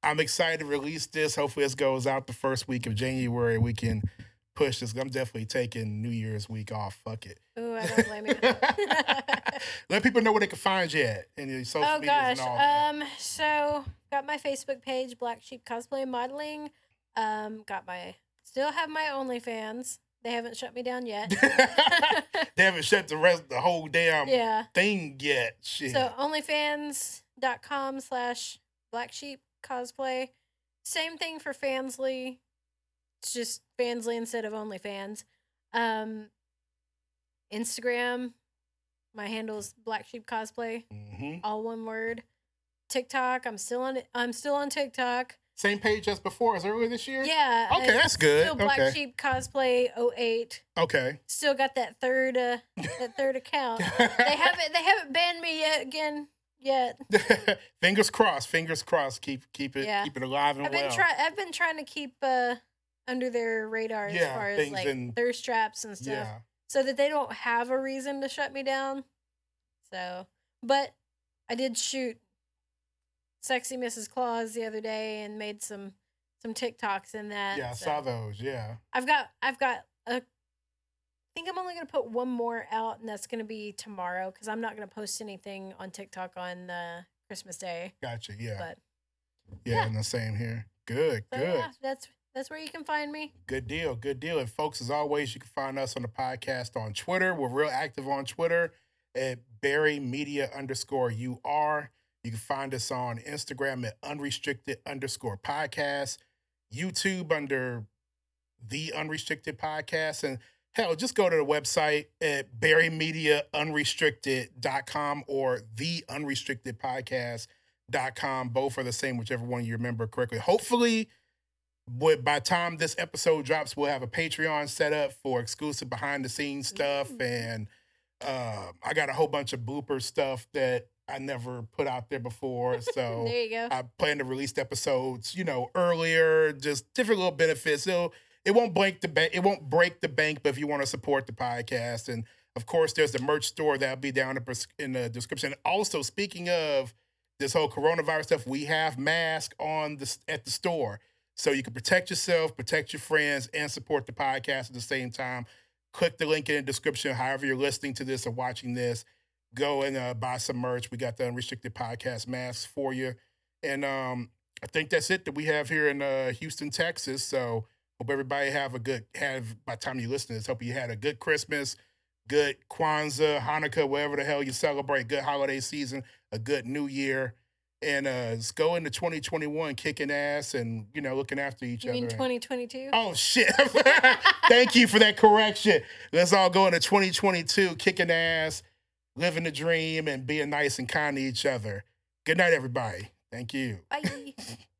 Speaker 2: I'm excited to release this. Hopefully, this goes out the first week of January. We can push this. I'm definitely taking New Year's week off. Fuck it.
Speaker 3: Ooh, I don't blame you.
Speaker 2: Let people know where they can find you at and your social
Speaker 3: oh
Speaker 2: medias
Speaker 3: gosh.
Speaker 2: and all.
Speaker 3: Um. So got my Facebook page, Black Sheep Cosplay Modeling. Um. Got my. Still have my OnlyFans. They haven't shut me down yet.
Speaker 2: they haven't shut the rest the whole damn
Speaker 3: yeah.
Speaker 2: thing yet. Shit.
Speaker 3: So OnlyFans.com slash Black Sheep Cosplay. Same thing for Fansly. It's just Fansly instead of OnlyFans. Um, Instagram. My handle is Black Sheep Cosplay,
Speaker 2: hmm
Speaker 3: all one word. TikTok. I'm still on. I'm still on TikTok.
Speaker 2: Same page as before, as earlier this year.
Speaker 3: Yeah.
Speaker 2: Okay, that's good.
Speaker 3: Still Black
Speaker 2: Okay.
Speaker 3: Sheep Cosplay 08.
Speaker 2: Okay.
Speaker 3: Still got that third. Uh, that third account. They haven't. They haven't banned me yet. Again. Yet.
Speaker 2: fingers crossed. Fingers crossed. Keep keep it
Speaker 3: Yeah.
Speaker 2: keep it alive and
Speaker 3: I've been
Speaker 2: well.
Speaker 3: trying. I've been trying to keep uh under their radar as
Speaker 2: Yeah,
Speaker 3: far as like
Speaker 2: in-
Speaker 3: thirst traps and stuff,
Speaker 2: yeah.
Speaker 3: so that they don't have a reason to shut me down. So, but I did shoot sexy Mrs. Claus the other day and made some some TikToks in that.
Speaker 2: Yeah, I
Speaker 3: so
Speaker 2: saw those. Yeah.
Speaker 3: I've got I've got a. I think I'm only gonna put one more out, and that's gonna be tomorrow because I'm not gonna post anything on TikTok on uh, Christmas Day.
Speaker 2: Gotcha. Yeah.
Speaker 3: But
Speaker 2: yeah,
Speaker 3: yeah.
Speaker 2: and the same here. Good,
Speaker 3: so
Speaker 2: good.
Speaker 3: yeah, that's that's where you can find me.
Speaker 2: Good deal. Good deal. And folks, as always, you can find us on the podcast on Twitter. We're real active on Twitter at Barri Media underscore UR. You can find us on Instagram at unrestricted underscore podcast, YouTube under the unrestricted podcast. And hell, just go to the website at barrimedia.unrestricted.com or the unrestricted podcast.com. Both are the same, whichever one you remember correctly. Hopefully, but by the time this episode drops, we'll have a Patreon set up for exclusive behind the scenes stuff.
Speaker 3: Ooh.
Speaker 2: And uh, I got a whole bunch of blooper stuff that I never put out there before. So
Speaker 3: there you go.
Speaker 2: I plan to release the episodes, you know, earlier, just different little benefits. It'll, it won't break the bank. It won't break the bank, but if you want to support the podcast, and of course, there's the merch store that'll be down in in the description. Also, speaking of this whole coronavirus stuff, we have masks on the at the store, so you can protect yourself, protect your friends, and support the podcast at the same time. Click the link in the description. However, you're listening to this or watching this, go and uh, buy some merch. We got the unrestricted podcast masks for you, and um, I think that's it that we have here in uh, Houston, Texas. So hope everybody have a good have by the time you listen to this. Hope you had a good Christmas, good Kwanzaa, Hanukkah, whatever the hell you celebrate. Good holiday season, a good New Year, and uh, let's go into 2021 kicking ass and you know looking after each
Speaker 3: You
Speaker 2: other.
Speaker 3: mean 2022?
Speaker 2: Oh shit! Thank you for that correction. Let's all go into 2022 kicking ass, living the dream, and being nice and kind to each other. Good night, everybody. Thank you.
Speaker 3: Bye.